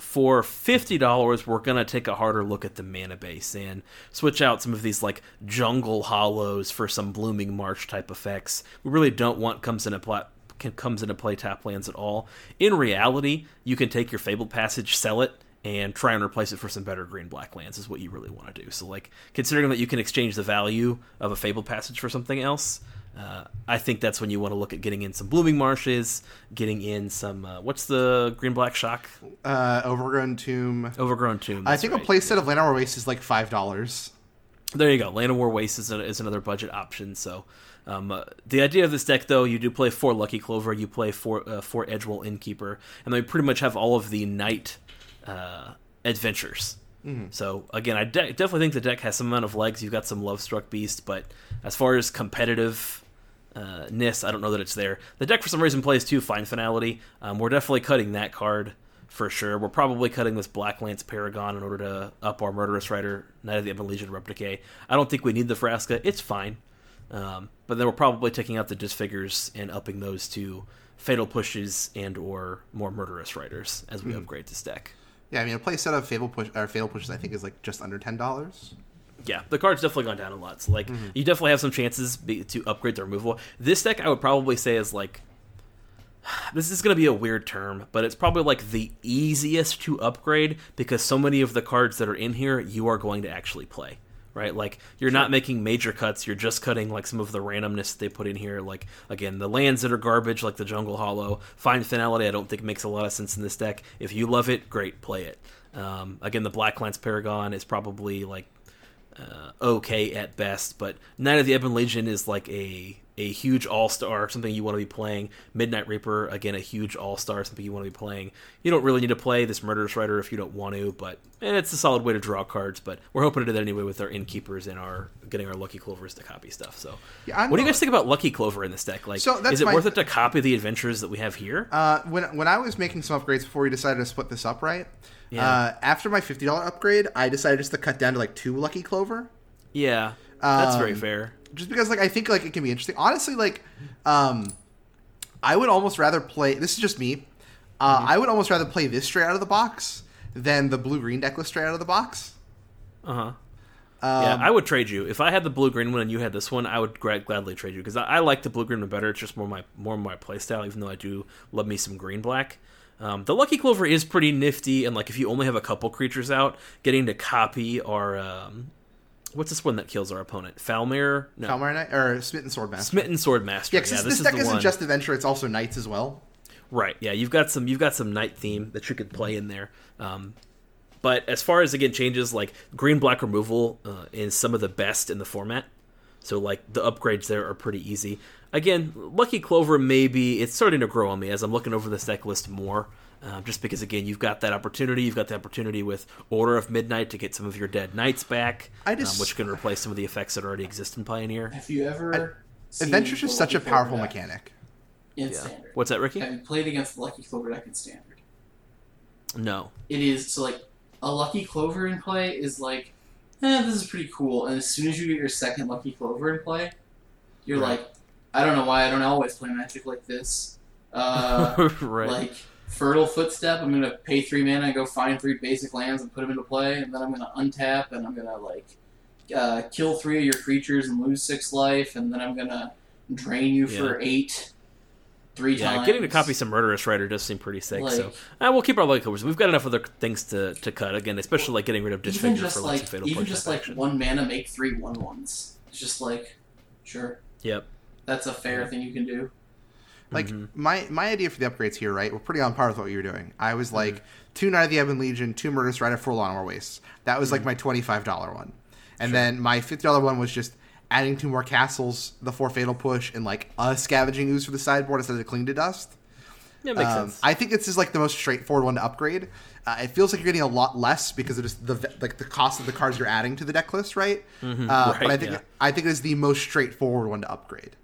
for fifty dollars, we're gonna take a harder look at the mana base and switch out some of these like jungle hollows for some blooming marsh type effects. We really don't want comes into play can, comes into play tap lands at all. In reality, you can take your fabled passage, sell it, and try and replace it for some better green black lands is what you really want to do. So like considering that you can exchange the value of a fabled passage for something else. Uh, I think that's when you want to look at getting in some blooming marshes, getting in some uh, what's the green black shock Uh, Overgrown Tomb. overgrown tomb. I think right. a playset of Llanowar Waste is like five dollars. There you go. Llanowar Waste is, a, is another budget option. So, um, uh, the idea of this deck, though, you do play four Lucky Clover, you play four uh, four Edgewell Innkeeper, and they pretty much have all of the night uh, adventures. So again, I de- definitely think the deck has some amount of legs. You've got some Lovestruck Beast, but as far as competitive uh, ness, I don't know that it's there. The deck for some reason plays two Find // Finality. Um, we're definitely cutting that card for sure. We're probably cutting this Blacklance Paragon in order to up our Murderous Rider, Knight of the Ebon Legion, Replicate. I don't think we need the Frasca. It's fine. Um, but then we're probably taking out the Disfigures and upping those to Fatal Pushes and or more Murderous Riders as we upgrade this deck. Yeah, I mean a playset of Fable Push or Fatal Pushes I think is like just under ten dollars. Yeah, the card's definitely gone down a lot. So like, you definitely have some chances be, to upgrade the removal. This deck, I would probably say, is like, this is going to be a weird term, but it's probably like the easiest to upgrade because so many of the cards that are in here you are going to actually play. Right, like you're not making major cuts. You're just cutting like some of the randomness they put in here. Like again, the lands that are garbage, like the Jungle Hollow, Find // Finality. I don't think makes a lot of sense in this deck. If you love it, great, play it. Um, again, the Blacklance Paragon is probably like uh, okay at best, but Knight of the Ebon Legion is like a a huge all star, something you want to be playing. Midnight Reaper, again, a huge all star, something you want to be playing. You don't really need to play this Murderous Rider if you don't want to, but and it's a solid way to draw cards. But we're hoping to do that anyway with our innkeepers and our getting our Lucky Clovers to copy stuff. So, Yeah, what do you guys think about Lucky Clover in this deck? Like, So is it my- worth it to copy the adventures that we have here? Uh, when when I was making some upgrades before we decided to split this up, right? Yeah. Uh, after my fifty dollar upgrade, I decided just to cut down to like two Lucky Clover, yeah, that's very um, fair. Just because like I think like it can be interesting. Honestly, like, um, I would almost rather play. This is just me. Uh, Mm-hmm. I would almost rather play this straight out of the box than the blue green deck list straight out of the box. Uh huh. Um, yeah, I would trade you if I had the blue green one and you had this one. I would gra- gladly trade you because I, I like the blue green one better. It's just more my more my playstyle. even though I do love me some green black. Um, the lucky clover is pretty nifty, and like if you only have a couple creatures out, getting to copy our um, what's this one that kills our opponent? Foulmire, no, Foulmire Knight or Smitten Swordmaster. Smitten Swordmaster. yeah, because this, this, is deck isn't one. just adventure; it's also knights as well. Right. Yeah, you've got some you've got some knight theme that you could play in there. Um, but as far as again changes like green black removal uh, is some of the best in the format. So like the upgrades there are pretty easy. Again, Lucky Clover maybe it's starting to grow on me as I'm looking over this deck list more. Uh, just because again you've got that opportunity, you've got the opportunity with Order of Midnight to get some of your dead knights back, I just- um, which can replace some of the effects that already exist in Pioneer. Have you ever? seen Adventure's the just such a powerful Clover deck mechanic. In Yeah. standard. What's that, Ricky? Have you played against the Lucky Clover deck in standard? No. It is so like a Lucky Clover in play is like, eh, this is pretty cool. And as soon as you get your second Lucky Clover in play, you're Right. like, I don't know why I don't always play Magic like this. Uh, right. like fertile footstep i'm gonna pay three mana and go find three basic lands and put them into play and then i'm gonna untap and i'm gonna like uh, kill three of your creatures and lose six life and then i'm gonna drain you for eight three yeah, times getting to copy some Murderous Rider does seem pretty sick. Like- so uh, we'll keep our lucky clovers. We've got enough other things to, to cut again, especially like getting rid of even Disfigure just for like, fatal even just like action. one mana make three one ones it's just like sure Yep. that's a fair thing you can do Like Mhm. my my idea for the upgrades here, right? We're pretty on par with what you were doing. I was like Mm-hmm. two Knight of the Ebon Legion, two Murderous Rider, four Llanowar Waste. That was Mm-hmm. like my twenty five dollar one, and then my fifty dollar one was just adding two more castles, the four Fatal Push, and like a Scavenging Ooze for the sideboard instead of Cling to Dust. Yeah, makes Um, sense. I think this is like the most straightforward one to upgrade. Uh, it feels like you're getting a lot less because of just the like the cost of the cards you're adding to the deck list, right? Uh, Mm-hmm. right, but I think yeah. I think it is the most straightforward one to upgrade.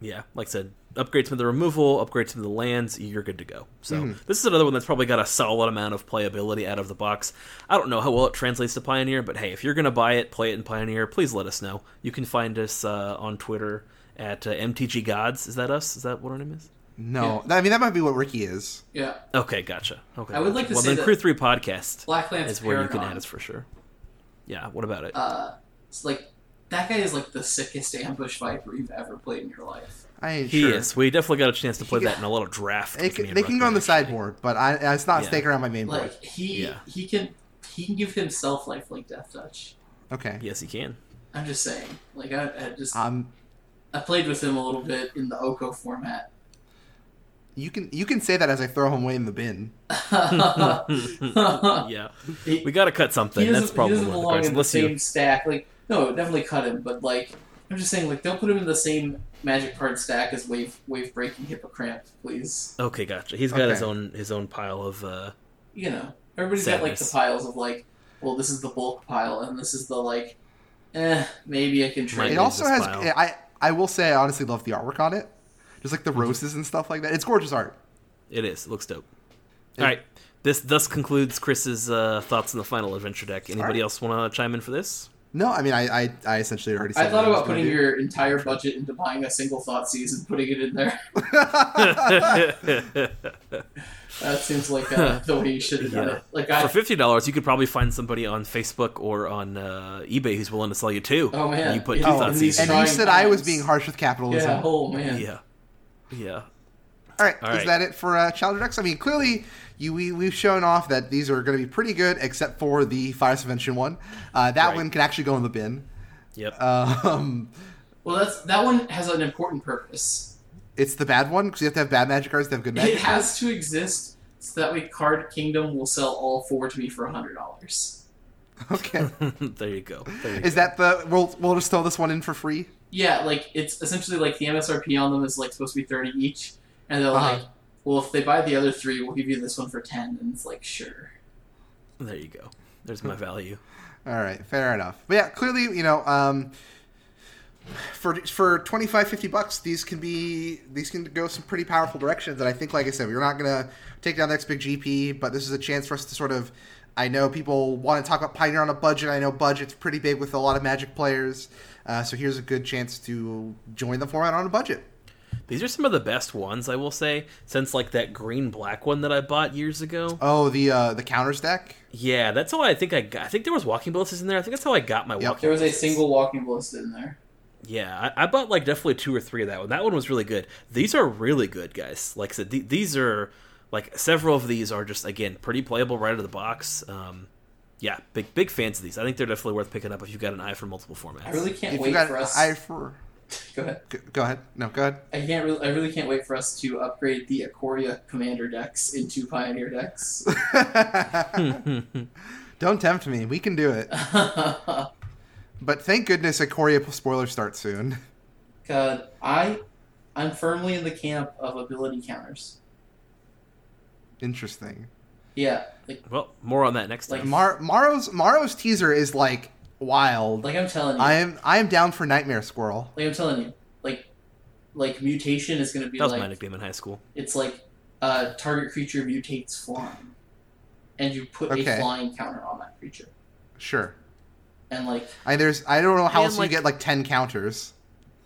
yeah, like I said, upgrade some of the removal, upgrade some of the lands, you're good to go. So Mm-hmm. this is another one that's probably got a solid amount of playability out of the box. I don't know how well it translates to Pioneer, but hey, if you're gonna buy it, play it in Pioneer, please let us know. You can find us uh, on Twitter at uh, MTG Gods. Is that us? Is that what our name is? No, I mean that might be what Ricky is. yeah Okay, gotcha. Okay, I would gotcha. like to well, say then Crew Three Podcast blacklands is where you can add us for sure. Yeah, what about it? uh it's like that guy is like the sickest ambush viper you've ever played in your life I ain't he sure. is. We definitely got a chance to play He that got- in a little draft. They with can, and they can go on the actually. sideboard, but I, it's not Yeah. stake around my main board. he Yeah. he can he can give himself life like deathtouch Okay. Yes, he can. i'm just saying like i, I just Um, i played with him a little bit in the oko format you can you can say that as I throw him away in the bin. yeah, He- we got to cut something. doesn't, That's probably he doesn't one the in the same you, stack. Like, no, definitely cut him. But like, I'm just saying, like, don't put him in the same magic card stack is wave wave breaking hippocamp, please. okay, gotcha. He's got his own his own pile of. uh You know, everybody's got like the piles of like, well, this is the bulk pile, and this is the like, eh, maybe I can trade. It use also has. pile. I I will say I honestly love the artwork on it, just like the roses and stuff like that. It's gorgeous art. It is. It looks dope. It- All right. This thus concludes Chris's uh, thoughts on the final adventure deck. Anybody right. else want to chime in for this? No, I mean I I, I essentially already. Said I thought what about gonna putting your entire budget into buying a single thought and putting it in there. That seems like uh, the way you should have done it. Like I, For fifty dollars, you could probably find somebody on Facebook or on uh, eBay who's willing to sell you two. Oh, man. And you put Yeah. two Oh, thoughts and these and you trying said I was being harsh with capitalism. yeah, oh man, Yeah, yeah. All right, All is that it for uh, Challenger decks? I mean, clearly, you we, we've shown off that these are going to be pretty good, except for the Fire Subvention one. Uh, that Right. one can actually go in the bin. Yep. Um, Well, that's that one has an important purpose. it's the bad one because you have to have bad magic cards to have good magic. Cards. It has to exist so that way Card Kingdom will sell all four to me for hundred dollars. Okay, there you go. There you is go. that the? We'll we'll just throw this one in for free. Yeah, like it's essentially like the MSRP on them is like supposed to be thirty each, and they're Uh-huh. like, "Well, if they buy the other three, we'll give you this one for 10 And it's like, "Sure." There you go. There's my value. All right, fair enough. But yeah, clearly, you know, um, for for 25 50 bucks, these can be these can go some pretty powerful directions. And I think, like I said, we're not gonna take down the next big GP, but this is a chance for us to sort of. I know people want to talk about Pioneer on a budget. I know budget's pretty big with a lot of Magic players, uh, so here's a good chance to join the format on a budget. These are some of the best ones, I will say, since like that green black one that I bought years ago. Oh, the uh, the counters deck. Yeah, that's how I think I got. I think there was walking ballistas in there. I think that's how I got my Yep. walking. There was a single walking ballista in there. Yeah, I, I bought like definitely two or three of that one. That one was really good. These are really good, guys. Like I said, th- these are like several of these are just again pretty playable right out of the box. Um, yeah, big big fans of these. I think they're definitely worth picking up if you've got an eye for multiple formats. I really can't If you wait got for us. I for Go ahead. go, go ahead. No, go ahead. I can't. Really, I really can't wait for us to upgrade the Ikoria Commander decks into Pioneer decks. Don't tempt me. We can do it. But thank goodness Ikoria spoiler starts soon. God, I, I'm firmly in the camp of ability counters. Interesting. Yeah, like Well, more on that next Like- time. Mar- Maro's Maro's teaser is like wild. like I'm telling you, I am I am down for Nightmare Squirrel. like I'm telling you, like, like mutation is gonna be that was like my nickname in high school. it's like uh, target creature mutates flying, and you put Okay. a flying counter on that creature, Sure. and like I there's I don't know how else like- you get like ten counters.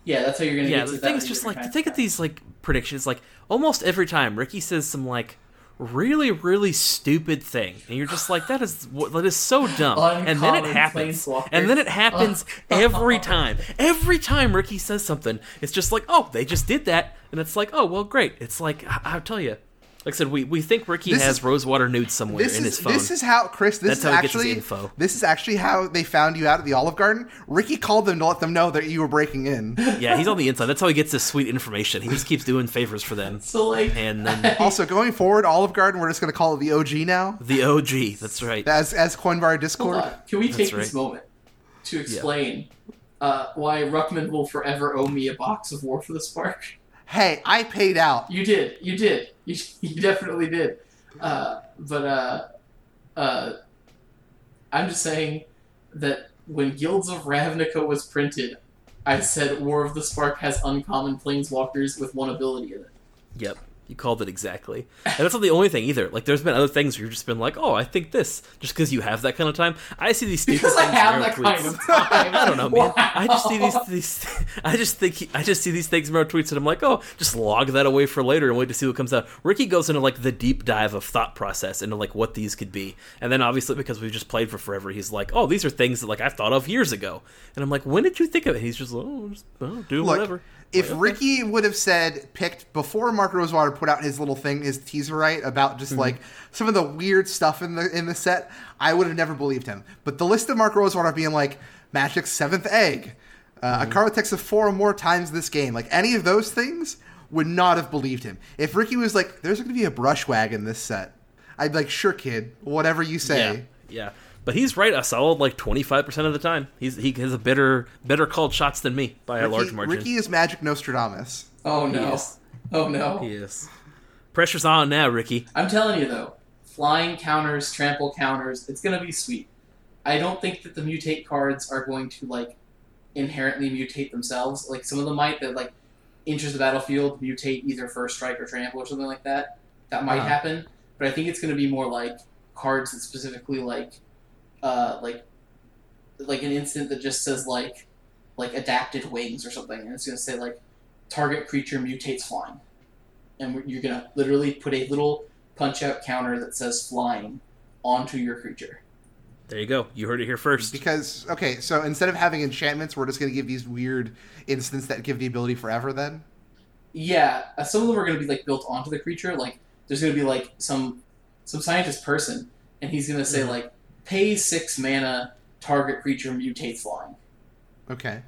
yeah, that's how you're gonna Yeah, get to the that thing's many just like to think of these like predictions. Like almost every time Ricky says some like really really stupid thing, and you're just like that is that is so dumb. and then it happens, and then it happens every time. Every time Ricky says something, it's just like oh they just did that, and it's like oh well great. It's like I- I'll tell you. Like I said, we, we think Ricky This has is- Rosewater nudes somewhere This in is his phone. this is how Chris. This That's is how he gets his actually info. this is actually how they found you out at the Olive Garden. Ricky called them to let them know that you were breaking in. yeah, he's on the inside. That's how he gets this sweet information. He just keeps doing favors for them. So like, And then also, going forward, Olive Garden, we're just going to call it the OG now, the OG. That's right. as as coined by hold Discord. on, can we take That's this moment to explain uh, why Ruckman will forever owe me a box of War for the Spark? Hey, I paid out. You did. You did. You, you definitely did. Uh, but uh, uh, I'm just saying that when Guilds of Ravnica was printed, I said War of the Spark has uncommon planeswalkers with one ability in it. Yep. You called it exactly. And that's not the only thing either. Like, there's been other things where you've just been like, oh, I think this. Just because you have that kind of time. I see these stupid Because I things have that tweets. kind of time. I don't know, man. I just see these, Wow. these. I just think I just see these things in our tweets, and I'm like, oh, just log that away for later and wait to see what comes out. Ricky goes into like the deep dive of thought process into like what these could be, and then obviously because we've just played for forever, he's like, oh, these are things that like I thought of years ago, and I'm like, when did you think of it? He's just, oh, just oh, do Look, whatever. If Ricky would have said picked before Mark Rosewater put out his little thing, his teaser right about just like some of the weird stuff in the in the set, I would have never believed him. But the list of Mark Rosewater being like Magic's seventh egg, uh, a card that takes four or more times this game, like any of those things, would not have believed him. If Ricky was like, "There's going to be a Brushwagg this set," I'd be like, "Sure, kid, whatever you say." Yeah, yeah. But he's right a solid like twenty five percent of the time. He's he has a better better called shots than me by a large margin. Ricky is Magic Nostradamus. Oh no. Oh no. He is. Pressure's on now, Ricky. I'm telling you though, flying counters, trample counters, it's gonna be sweet. I don't think that the mutate cards are going to like inherently mutate themselves. Like some of them might that like enters the battlefield, mutate either first strike or trample or something like that. That might Uh-huh. happen. But I think it's gonna be more like cards that specifically like uh like like an instant that just says like like adapted wings or something and it's gonna say like target creature mutates flying and you're gonna literally put a little punch out counter that says flying onto your creature. There you go. You heard it here first. Because okay, so instead of having enchantments, we're just going to give these weird instants that give the ability forever. Then Yeah, uh, some of them are gonna be like built onto the creature. Like there's gonna be like some some scientist person, and he's gonna say Mhm. like pay six mana, target creature mutates flying, okay,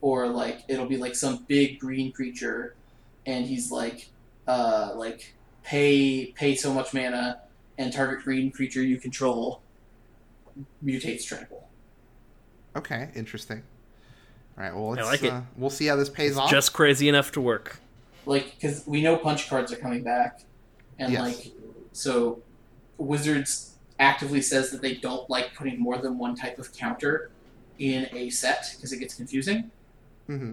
or like it'll be like some big green creature, and he's like uh like pay pay so much mana, and target green creature you control mutates trample. okay, interesting. All right, well, let's, like it. Uh, we'll see how this pays off. Just crazy enough to work. like because we know punch cards are coming back and Yes. like so wizards actively says that they don't like putting more than one type of counter in a set because it gets confusing hmm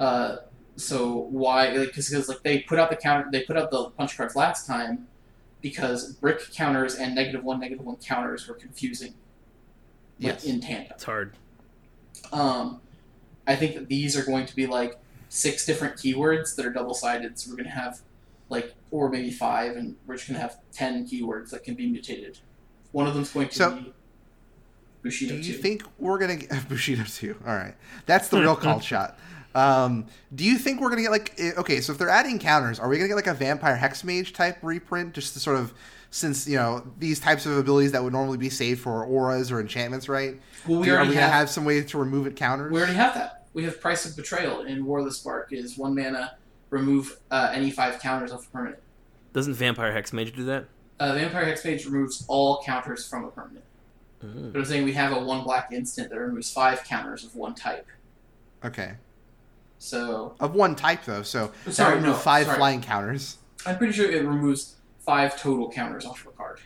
uh, so why like because like they put out the counter they put out the punch cards last time because brick counters and negative one negative one counters were confusing like, Yes. in tandem It's hard. um, I think that these are going to be like six different keywords that are double sided. So we're going to have like, or maybe five, and we're just going to have 10 keywords that can be mutated. One of them's going to So, be Bushido Do you 2. think we're gonna get Bushido too? All right, that's the real call shot. Um, do you think we're gonna get like eh, okay? So if they're adding counters, are we gonna get like a vampire hexmage type reprint, just to sort of since you know these types of abilities that would normally be saved for auras or enchantments, right? well, we Do- are already we gonna have, have some way to remove it counters? we already have that. We have Price of Betrayal in War of the Spark is one mana, remove uh, any five counters off a permanent. Doesn't Vampire Hexmage do that? Uh, Vampire Hexmage removes all counters from a permanent. But I'm saying we have a one black instant that removes five counters of one type. Okay. So Of one type though, so Sorry, no, five sorry. flying counters. I'm pretty sure it removes five total counters off of a card.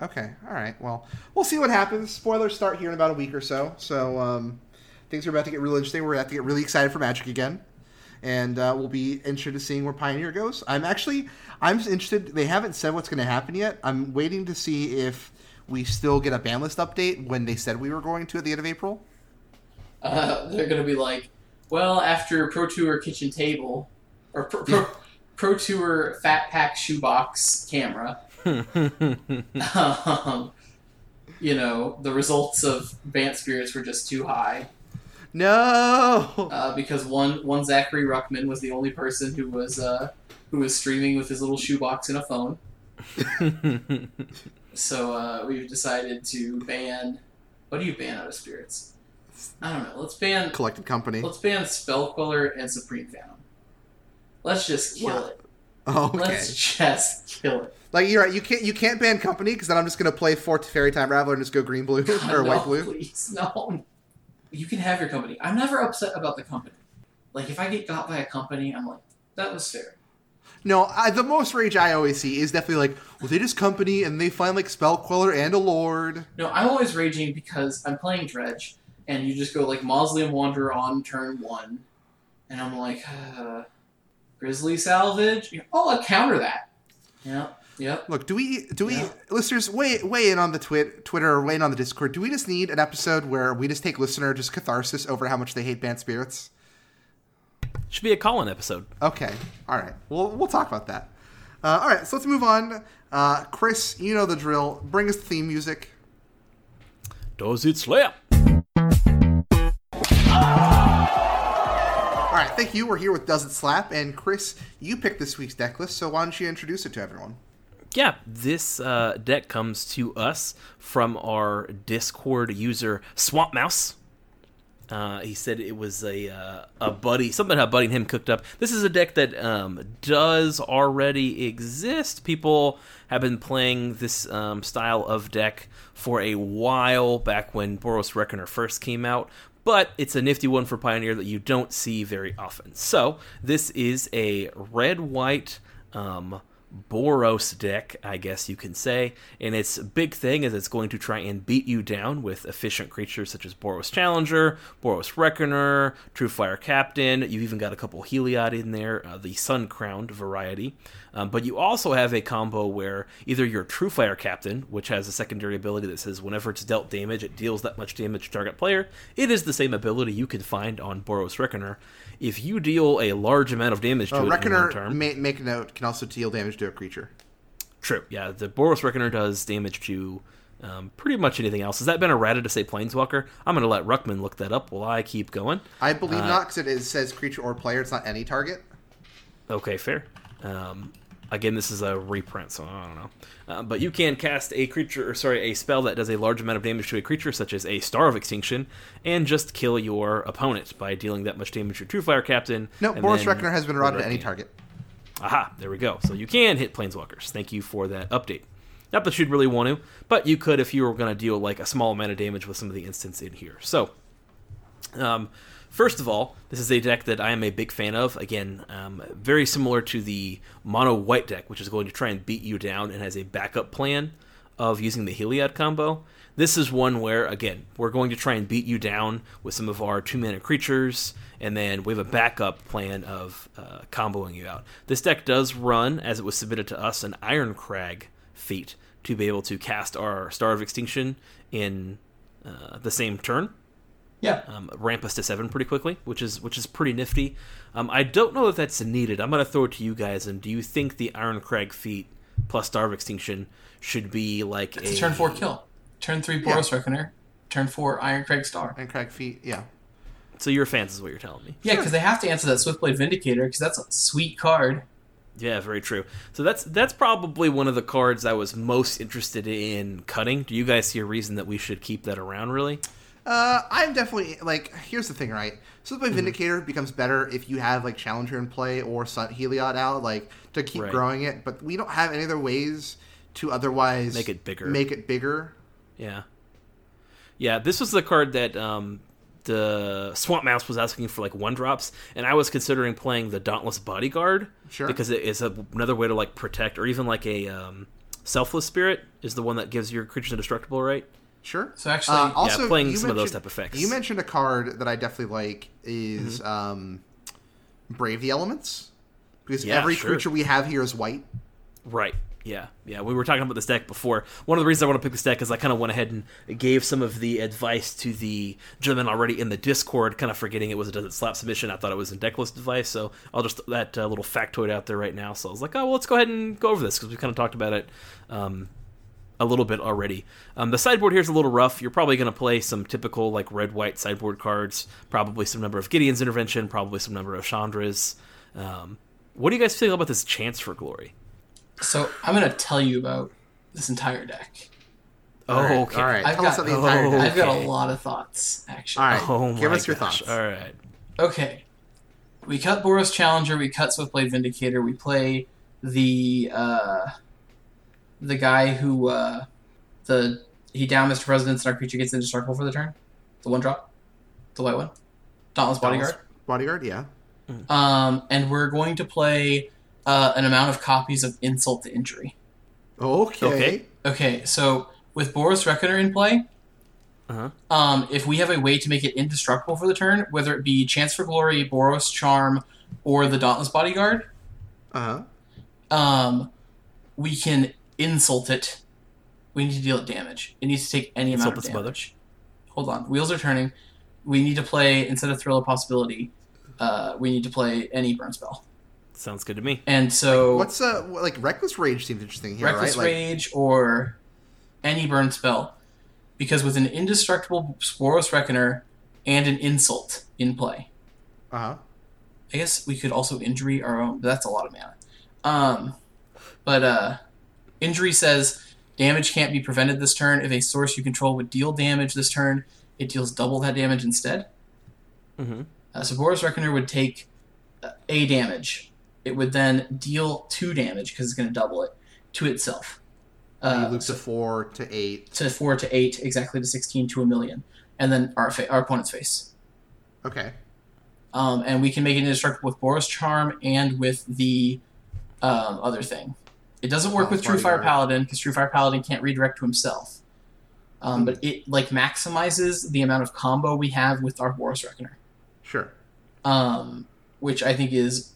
Okay, all right. Well, we'll see what happens. Spoilers start here in about a week or so. So um, things are about to get really interesting. We're about to get really excited for Magic again, and uh, we'll be interested to seeing where Pioneer goes. I'm actually I'm interested. They haven't said what's going to happen yet. I'm waiting to see if we still get a ban list update when they said we were going to at the end of April. Uh, they're going to be like, well, after Pro Tour Kitchen Table, or Pro, Pro, Pro Tour Fat Pack Shoebox Camera, um, you know, the results of Bant Spirits were just too high. No. Uh, because one one Zachary Ruckman was the only person who was uh, who was streaming with his little shoebox and a phone. So uh, we've decided to ban. What do you ban out of spirits? I don't know. Let's ban. Collected company. Let's ban Spell Queller and Supreme Phantom. Let's just kill Wow. it. Oh, okay. Let's just kill it. Like you're right. You can't you can't ban company because then I'm just going to play four Teferi Time Raveler and just go green blue or no, white blue. Please, no. You can have your company. I'm never upset about the company. Like if I get got by a company, I'm like, that was fair. No, I, the most rage I always see is definitely like, well, they just company and they find like Spell Queller and a Lord. No, I'm always raging because I'm playing Dredge, and you just go like Mausoleum Wanderer on turn one, and I'm like, uh, Grizzly Salvage. Oh, I'll counter that. Yep, yep. Look, do we do we Yeah. listeners weigh weigh in on the twit Twitter or weigh in on the Discord? Do we just need an episode where we just take listener just catharsis over how much they hate Bant spirits? Should be a call-in episode. Okay, all right. We'll we'll talk about that. Uh, all right, so let's move on. Uh, Chris, you know the drill. Bring us the theme music. Does it slap? All right, thank you. We're here with Does It Slap, and Chris, you picked this week's deck list, so why don't you introduce it to everyone? Yeah, this uh, deck comes to us from our Discord user Swamp Mouse. Uh, he said it was a uh, a buddy, something a buddy and him cooked up. This is a deck that um, does already exist. People have been playing this um, style of deck for a while, back when Boros Reckoner first came out. But it's a nifty one for Pioneer that you don't see very often. So this is a red white. Um, Boros deck, I guess you can say. And its big thing is it's going to try and beat you down with efficient creatures such as Boros Challenger, Boros Reckoner, Truefire Captain. You've even got a couple Heliod in there, uh, the Sun Crowned variety. Um, but you also have a combo where either your Truefire Captain, which has a secondary ability that says whenever it's dealt damage, it deals that much damage to target player. It is the same ability you can find on Boros Reckoner. If you deal a large amount of damage to Uh, it Reckoner, turn, ma- make note, can also deal damage to a creature. True. Yeah, the Boros Reckoner does damage to um, pretty much anything else. Has that been errata to say Planeswalker? I'm going to let Ruckman look that up while I keep going. I believe Uh, not, because it is, says creature or player. It's not any target. Okay, fair. Um, again, this is a reprint, so I don't know. Uh, but you can cast a creature, or sorry, a spell that does a large amount of damage to a creature, such as a Star of Extinction, and just kill your opponent by dealing that much damage to Truefire Captain. No, Boros Reckoner has been routed to any target. Aha, there we go. So you can hit Planeswalkers. Thank you for that update. Not that you'd really want to, but you could if you were going to deal like a small amount of damage with some of the instants in here. So, um, first of all, this is a deck that I am a big fan of. Again, um, very similar to the mono white deck, which is going to try and beat you down and has a backup plan of using the Heliod combo. This is one where, again, we're going to try and beat you down with some of our two mana creatures, and then we have a backup plan of uh, comboing you out. This deck does run, as it was submitted to us, an Irencrag feat to be able to cast our Star of Extinction in uh, the same turn Yeah. um, ramp us to seven pretty quickly, which is which is pretty nifty. Um, I don't know if that's needed. I'm going to throw it to you guys. And do you think the Irencrag feat plus Star of Extinction should be like It's a a turn four kill. Turn three Boros Reckoner. Turn four Irencrag Star. And Craig feat? yeah. So you're fans, is what you're telling me. Yeah, because they have to answer that Swiftblade Vindicator because that's a sweet card. Yeah, very true. So that's that's probably one of the cards I was most interested in cutting. Do you guys see a reason that we should keep that around? Really? Uh, I'm definitely like. Here's the thing, right? So Mm-hmm. the Vindicator becomes better if you have like Challenger in play or Sun Heliod out, like to keep Right. growing it. But we don't have any other ways to otherwise Make it bigger. Make it bigger. Yeah. Yeah, this was the card that um, the Swamp Mouse was asking for like one drops, and I was considering playing the Dauntless Bodyguard Sure. because it is a, another way to like protect, or even like a um, Selfless Spirit is the one that gives your creatures indestructible, right? Sure. So actually- Uh, also playing some of those type effects. You mentioned a card that I definitely like is um, Brave the Elements because Yeah, every sure. creature we have here is white. Right. Yeah. Yeah. We were talking about this deck before. One of the reasons I want to pick this deck is I kind of went ahead and gave some of the advice to the gentleman already in the Discord, kind of forgetting it was a doesn't slap submission. I thought it was in deck list advice, so I'll just that uh, little factoid out there right now. So I was like, oh, well, let's go ahead and go over this because we kind of talked about it. Um, a little bit already. Um, the sideboard here is a little rough. You're probably going to play some typical like red white sideboard cards. Probably some number of Gideon's intervention. Probably some number of Chandra's. Um, what do you guys feel about this chance for glory? So I'm gonna tell you about this entire deck. Oh, All right, okay. All right. I've Tell us got- about the entire oh, deck. I've got a lot of thoughts, actually. All right. Oh Give my us your gosh. thoughts. All right. Okay. We cut Boros Challenger, we cut Swiftblade Vindicator, we play the uh the guy who uh the he down Mr. President and our creature gets indestructible for the turn. The one drop. The white one. Dauntless Bodyguard. Bodyguard, yeah. Um and we're going to play uh an amount of copies of Insult to Injury. Okay. Okay. Okay, so with Boros Reckoner in play, Uh-huh. um, if we have a way to make it indestructible for the turn, whether it be Chance for Glory, Boros Charm, or the Dauntless Bodyguard, Uh huh. um, we can insult it. We need to deal it damage. It needs to take any Insult amount of its mother. damage. Hold on, wheels are turning. We need to play instead of Thrill of Possibility. Uh, we need to play any burn spell, Sounds good to me. and so What's uh like Reckless Rage seems interesting here, Reckless right? Like, Rage or any burn spell, because with an indestructible Boros Reckoner and an insult in play, uh huh. I guess we could also injury our own, but that's a lot of mana. Um, but uh, injury says damage can't be prevented this turn. If a source you control would deal damage this turn, it deals double that damage instead. Mm-hmm. Uh, so Reckoner would take uh, a damage. It would then deal two damage because it's going to double it to itself. you Uh, loop to four to eight. to four to eight, exactly to sixteen to a million, and then our fa- our opponent's face. Okay. Um, and we can make it indestructible with Boros Charm and with the um, other thing. It doesn't work with Truefire Paladin because Truefire Paladin can't redirect to himself. Um, but it like maximizes the amount of combo we have with our Boros Reckoner, Sure. um, which I think is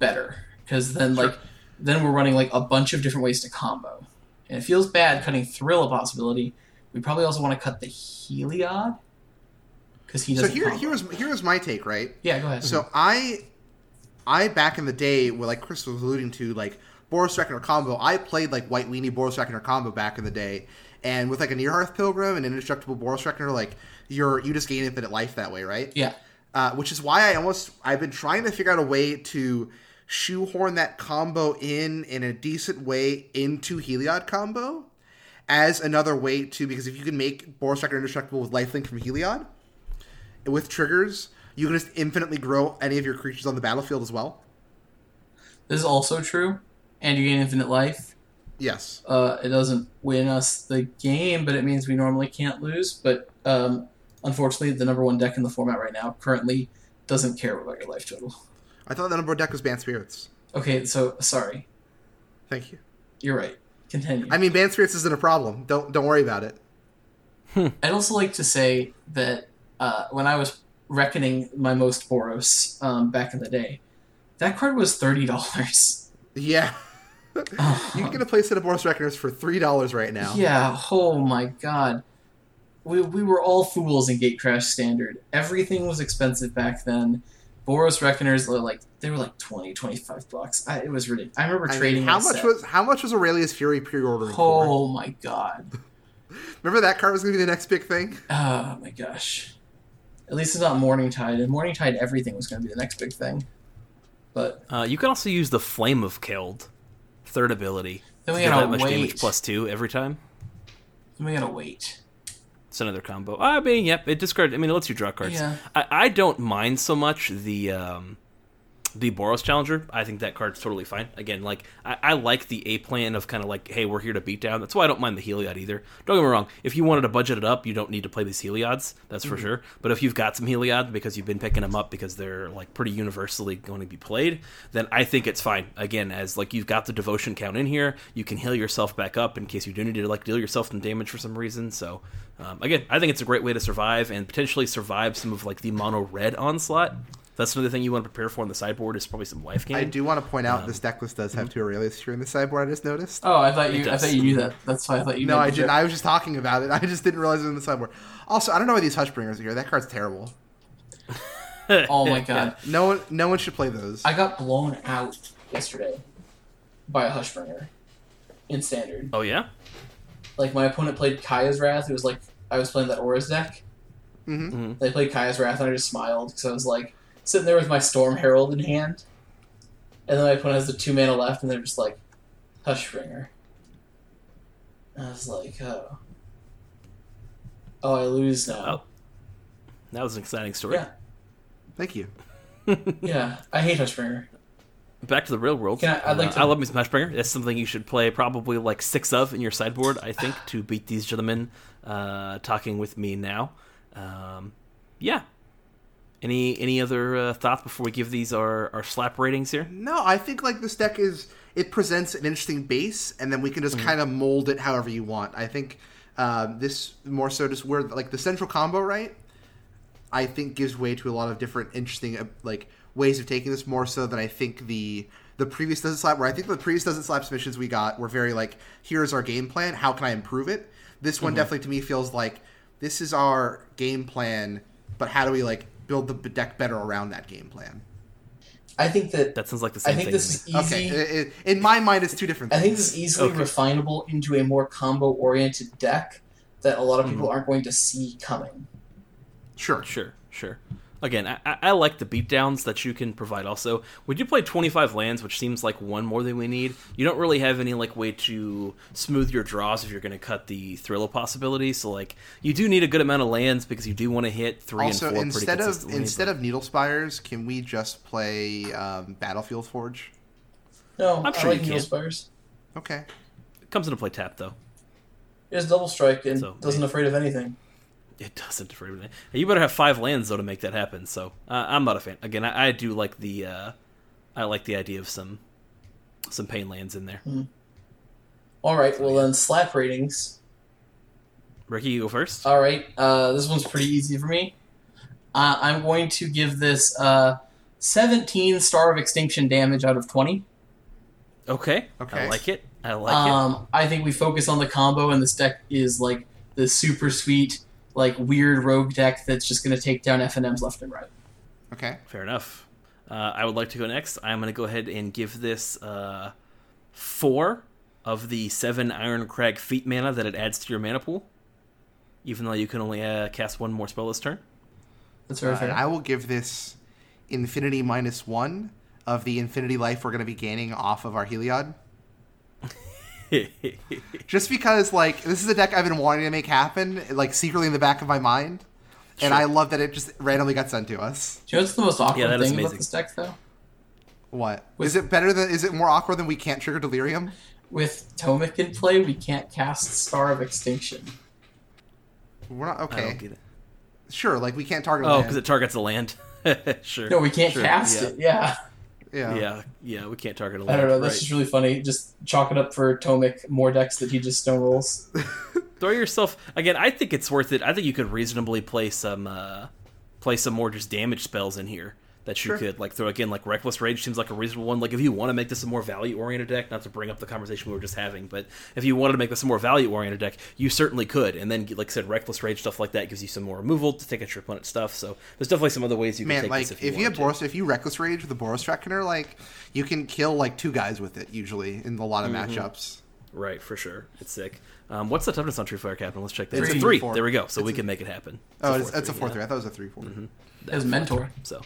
better because then Sure. like then we're running like a bunch of different ways to combo, and it feels bad cutting Thrill of Possibility. We probably also want to cut the Heliod because he So doesn't. combo. here was here was my take, right? yeah, go ahead. So I, I back in the day, where like Chris was alluding to, like Boros Reckoner combo. I played like White Weenie Boros Reckoner combo back in the day, and with like a Near Hearth Pilgrim and an Indestructible Boros Reckoner, like you're you just gain infinite life that way, right? yeah. Uh, which is why I almost I've been trying to figure out a way to shoehorn that combo in in a decent way into Heliod combo as another way to because if you can make Boros Reckoner indestructible with lifelink from Heliod with triggers, you can just infinitely grow any of your creatures on the battlefield as well. This is also true, and you gain infinite life. Yes. Uh, it doesn't win us the game, but it means we normally can't lose. But um, unfortunately, the number one deck in the format right now currently doesn't care about your life total. I thought the number one deck was Bant Spirits. Okay, so sorry, Thank you. you're right. Continue. I mean, Bant Spirits isn't a problem. Don't don't worry about it. I'd also like to say that uh, when I was reckoning my most Boros um, back in the day, that card was thirty dollars. Yeah. you can get a play set of Boros Reckoners for three dollars right now. Yeah. Oh my god. We, we were all fools in Gatecrash Standard. Everything was expensive back then. Boros Reckoners were like they were like 20, 25 bucks. I, it was ridiculous. I remember I mean, trading. how much set. was how much was Aurelia's Fury pre-ordering for? Oh my god. Remember that card was going to be the next big thing? Oh my gosh. At least it's not Morningtide. And Morningtide, everything was going to be the next big thing. But Uh, you can also use the Flame of Keld, third ability. then we gotta that much wait. damage plus two every time. Then we gotta wait. It's another combo. I mean, yep, it discard. I mean, it lets you draw cards. Yeah. I, I don't mind so much the um, the Boros Challenger, I think that card's totally fine. Again, like I, I like the A plan of kind of like, hey, we're here to beat down. That's why I don't mind the Heliod either. Don't get me wrong. If you wanted to budget it up, you don't need to play these Heliods. That's for sure. But if you've got some Heliod because you've been picking them up because they're like pretty universally going to be played, then I think it's fine. Again, as like you've got the devotion count in here, you can heal yourself back up in case you do need to like deal yourself some damage for some reason. So um, again, I think it's a great way to survive and potentially survive some of like the mono red onslaught. That's another thing you want to prepare for on the sideboard is probably some life gain. I do want to point out Um, this deck list does mm-hmm. have two Aurelius here in the sideboard. I just noticed. Oh, I thought you. I thought you knew that. That's why I thought you. Knew that. No, I the didn't. joke. I was just talking about it. I just didn't realize it was in the sideboard. Also, I don't know why these Hushbringers are here. That card's terrible. Oh my god! No one, no one should play those. I got blown out yesterday by a Hushbringer in standard. Oh yeah. Like my opponent played Kaya's Wrath. It was like I was playing that Aura's deck. hmm hmm They played Kaya's Wrath, and I just smiled because I was like sitting there with my Storm Herald in hand, and then my opponent has the two mana left, and they're just like Hushbringer. And I was like, oh, oh, I lose now. Oh. That was an exciting story. Yeah, Thank you. yeah. I hate Hushbringer. Back to the real world. Can I- I'd like Uh, to- I love me some Hushbringer. That's something you should play probably like six of in your sideboard, I think, to beat these gentlemen uh, talking with me now. Um, yeah. Any any other uh, thoughts before we give these our, our slap ratings here? No, I think like this deck is it presents an interesting base, and then we can just kind of mold it however you want. I think um, this more so just where like the central combo, right? I think gives way to a lot of different interesting uh, like ways of taking this more so than I think the the previous doesn't slap. Where I think the previous doesn't slap submissions we got were very like here's our game plan. How can I improve it? This one definitely to me feels like this is our game plan, but how do we like build the deck better around that game plan? I think that That sounds like the I same think thing. this to me. is easy. Okay, i- i- in my mind, it's two different. Things. I think this is easily Okay. refinable into a more combo oriented deck that a lot of people Mm-hmm. aren't going to see coming. sure. Sure, sure. Again, I, I- I like the beatdowns that you can provide. Also, we you play 25 lands, which seems like one more than we need. You don't really have any like way to smooth your draws if you're going to cut the Thrill of Possibility. So, like, you do need a good amount of lands because you do want to hit three Also, and four instead pretty of instead but- of Needle Spires, can we just play um, Battlefield Forge? No, I'm I sure like you Needle can. Spires. Okay. it comes into play tap though. It has double strike and So, doesn't afraid of anything. It doesn't for everything. You better have five lands though to make that happen. So uh, I'm not a fan. Again, I, I do like the uh, I like the idea of some some pain lands in there. All right, well then slap ratings. Ricky, you go first. All right, uh, this one's pretty easy for me. Uh, I'm going to give this uh, 17 Star of Extinction damage out of 20. Okay. Okay. I like it. I like it. um, I think we focus on the combo, and this deck is like the super sweet, like weird rogue deck that's just going to take down FNMs left and right. Okay. Fair enough. Uh, I would like to go next. I'm going to go ahead and give this uh, four of the seven Irencrag Feat mana that it adds to your mana pool, even though you can only uh, cast one more spell this turn. That's very Uh, fair. I will give this infinity minus one of the infinity life we're going to be gaining off of our Heliod. Just because, like, this is a deck I've been wanting to make happen, like, secretly in the back of my mind. And I love that it just randomly got sent to us. Do you know what's the most awkward Yeah, that is thing about this deck, though? What? With- Is it better than, is it more awkward than we can't trigger delirium? With Tomik in play, we can't cast Star of Extinction. We're not, I okay. don't get it. Sure, like, we can't target Oh, because it targets a land. sure. No, we can't Sure, cast yeah. it. Yeah. Yeah. Yeah, yeah, we can't target a I land. don't know. That's right. just really funny. Just chalk it up for Tomik, more decks that he just stone rolls. throw yourself again. I think it's worth it. I think you could reasonably play some uh, play some more just damage spells in here that you Sure. could like throw again. Like Reckless Rage seems like a reasonable one. Like if you want to make this a more value oriented deck, not to bring up the conversation we were just having, but if you wanted to make this a more value oriented deck, you certainly could. And then like I said, Reckless Rage stuff like that gives you some more removal to take out your opponent's stuff. So there's definitely some other ways you can Man, take like this if if you, you, have wanted Boros, if you reckless rage with a Boros Reckoner, like you can kill like two guys with it usually in a lot of Mm-hmm. matchups. Right, for sure. It's sick. Um, what's the toughness on Truefire Captain? Let's check that. It's It's a a three. four. There we go. So It's we a- can make it happen. Oh, it's, it's a four yeah. three. I thought it was a three 4 It was Mentor. So,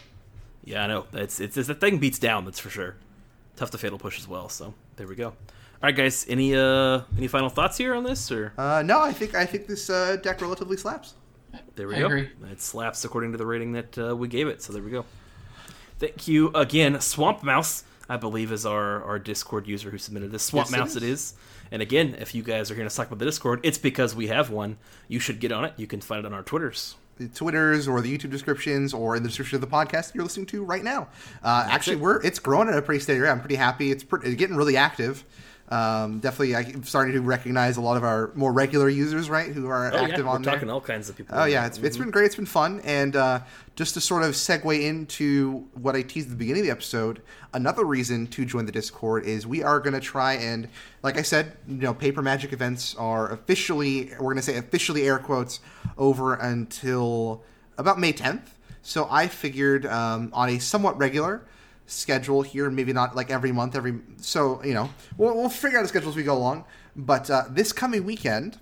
yeah, I know. It's it's, it's that thing beats down. That's for sure. Tough to fatal push as well. So there we go. All right, guys. Any uh any final thoughts here on this, or Uh, no, I think I think this uh, deck relatively slaps. there we I go. agree. It slaps according to the rating that uh, we gave it. So there we go. Thank you again, Swamp Mouse. I believe is our our Discord user who submitted this. Swamp Yes, it Mouse, it is. And again, if you guys are hearing us talk about the Discord, it's because we have one. You should get on it. You can find it on our Twitters. The Twitters or the YouTube descriptions or in the description of the podcast you're listening to right now. Uh, actually, it. we're it's growing at a pretty steady rate. I'm pretty happy. It's, pretty, it's getting really active. Um, definitely, I'm starting to recognize a lot of our more regular users, right, who are Oh active yeah, we're on there. talking all kinds of people. Oh yeah, it's, it's been great. It's been fun, and uh, just to sort of segue into what I teased at the beginning of the episode, another reason to join the Discord is we are going to try and, like I said, you know, Paper Magic events are officially, we're going to say officially air quotes, over until about May 10th. So I figured um, on a somewhat regular schedule here, maybe not like every month, every so you know, we'll, we'll figure out a schedule as we go along. But uh, this coming weekend,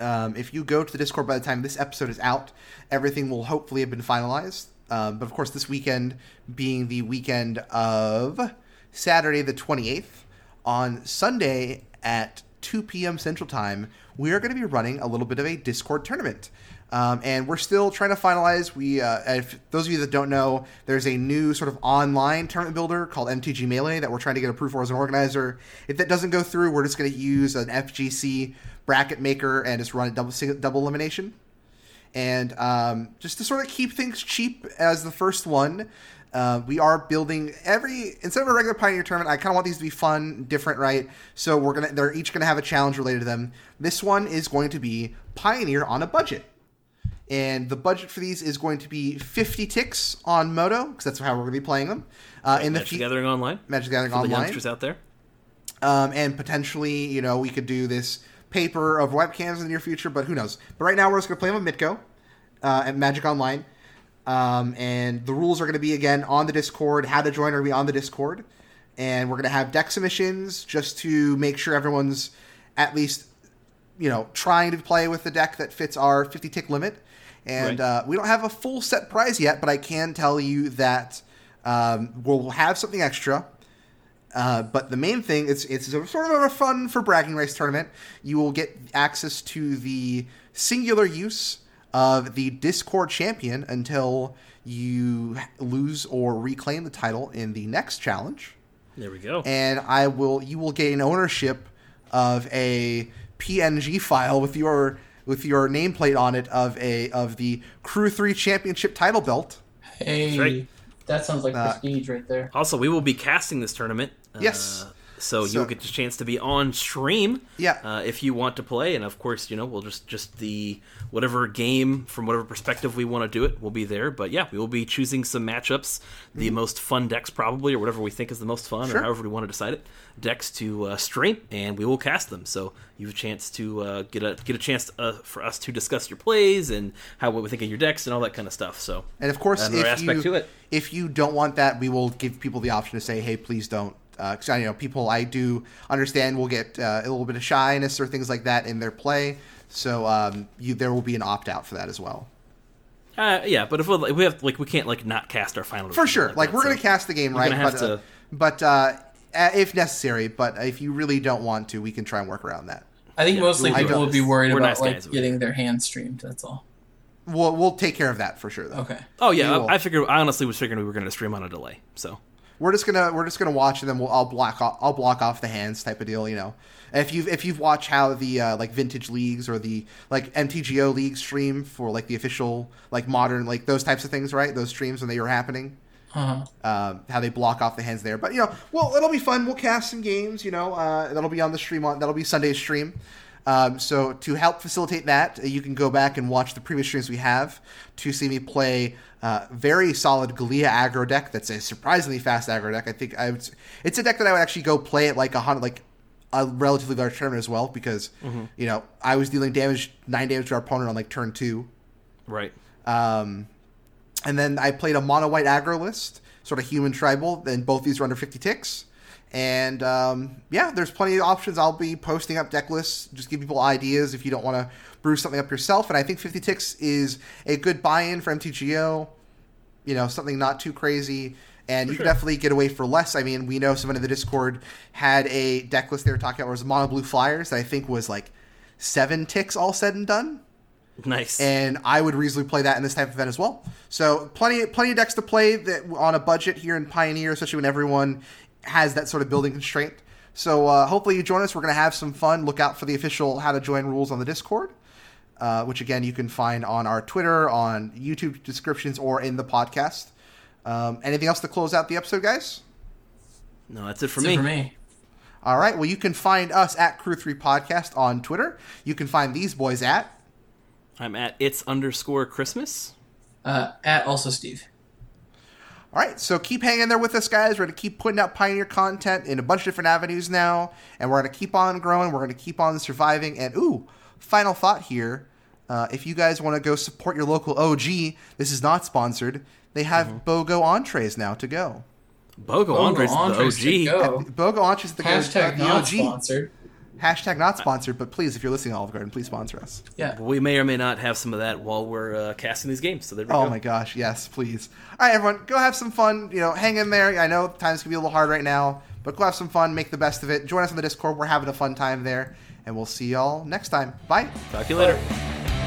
um, if you go to the Discord by the time this episode is out, everything will hopefully have been finalized. Um, but of course, this weekend being the weekend of Saturday the 28th, on Sunday at 2 p.m. Central Time, we are going to be running a little bit of a Discord tournament. Um, and we're still trying to finalize. We, uh, if those of you that don't know, there's a new sort of online tournament builder called MTG Melee that we're trying to get approved for as an organizer. If that doesn't go through, we're just going to use an FGC bracket maker and just run a double double elimination. And um, just to sort of keep things cheap as the first one, uh, we are building every instead of a regular Pioneer tournament. I kind of want these to be fun, different, right? So we're gonna they're each gonna have a challenge related to them. This one is going to be Pioneer on a budget, and the budget for these is going to be 50 ticks on Modo because that's how we're gonna be playing them. Uh, in the Magic fe- Gathering Online. Magic Gathering For the Online youngsters out there. um, and potentially, you know, we could do this paper of webcams in the near future, but who knows? But right now, we're just going to play them on Modo uh, at Magic Online. Um, and the rules are going to be, again, on the Discord. How to join are be on the Discord. And we're going to have deck submissions just to make sure everyone's at least, you know, trying to play with the deck that fits our 50 tick limit. And Right. uh, we don't have a full set prize yet, but I can tell you that um, we'll have something extra. Uh, but the main thing it's it's a, sort of a fun for bragging rights tournament. You will get access to the singular use of the Discord champion until you lose or reclaim the title in the next challenge. There we go. And I will you will gain ownership of a PNG file with your with your nameplate on it of a of the Crew Three Championship title belt. Hey, right. that sounds like Uh, prestige right there. Also, we will be casting this tournament. Yes. Uh, so, So- you'll get the chance to be on stream. Yeah. Uh, if you want to play, and of course, you know, we'll just just the whatever game from whatever perspective we want to do it, we'll be there. But yeah, we will be choosing some matchups, the most fun decks probably, or whatever we think is the most fun. Sure. or however we want to decide it, decks to uh, stream, and we will cast them. So you have a chance to uh, get a get a chance uh, for us to discuss your plays and how what we think of your decks and all that kind of stuff. So And of course, if you if you don't want that, we will give people the option to say, "Hey, please don't." Because I know people, I do understand will get uh, a little bit of shyness or things like that in their play. So um, you, there will be an opt out for that as well. Uh, yeah, but if we, we have like we can't like not cast our final For sure, something like we're so- gonna cast the game we're right, gonna have but to- uh, but uh, uh, if necessary. But if you really don't want to, we can try and work around that. I think yeah, mostly we'll do people would be worried We're about nice like guys over getting their hands streamed. That's all. We'll we'll take care of that for sure, though. Okay. Oh yeah, I, I figured. I honestly was figuring we were going to stream on a delay. So We're just gonna we're just gonna watch and then we'll I'll block off, I'll block off the hands type of deal, you know. If you've if you've watched how the uh, like vintage leagues or the like MTGO league stream for like the official like modern like those types of things, right? Those streams when they were happening, Uh-huh. um, how they block off the hands there. But you know, well, it'll be fun. We'll cast some games. You know, uh, that'll be on the stream on that'll be Sunday's stream. Um, so to help facilitate that, uh, you can go back and watch the previous streams we have to see me play uh, very solid Gallia aggro deck. That's a surprisingly fast aggro deck. I think I would. It's a deck that I would actually go play at like a hundred, like a relatively large tournament as well, because you know I was dealing damage nine damage to our opponent on like turn two. right, Um, and then I played a mono white aggro list, sort of human tribal. Then both these were under 50 ticks. And um, yeah, there's plenty of options. I'll be posting up deck lists, just give people ideas if you don't want to brew something up yourself. And I think 50 ticks is a good buy in for MTGO. You know, something not too crazy. And you sure. can definitely get away for less. I mean, we know someone in the Discord had a deck list they were talking about was mono blue flyers that I think was like seven ticks all said and done. Nice. and I would reasonably play that in this type of event as well. So plenty, plenty of decks to play that on a budget here in Pioneer, especially when everyone has that sort of building constraint. So uh, hopefully you join us. We're going to have some fun. Look out for the official how to join rules on the Discord, uh, which again you can find on our Twitter, on YouTube descriptions, or in the podcast. Um, anything else to close out the episode, guys? no, that's it for That's me. it for me. All right. Well, you can find us at Crew Three Podcast on Twitter. You can find these boys at I'm at it's underscore Christmas. Uh, at also Steve. All right, so keep hanging there with us, guys. We're going to keep putting out Pioneer content in a bunch of different avenues now, and we're going to keep on growing. We're going to keep on surviving. And ooh, final thought here: uh, if you guys want to go support your local OG, this is not sponsored. They have BOGO entrees now to go. Bogo Oh, Andres, Andres the to OG. go. BOGO entrees the, Hashtag uh, the not OG. sponsored. Hashtag not sponsored, but please, if you're listening to Olive Garden, please sponsor us. Yeah. We may or may not have some of that while we're uh, casting these games. So there we Oh go. my gosh, yes, please. All right, everyone, go have some fun. You know, hang in there. I know times can be a little hard right now, but go have some fun. Make the best of it. Join us on the Discord. We're having a fun time there, and we'll see y'all next time. Bye. Talk to you later.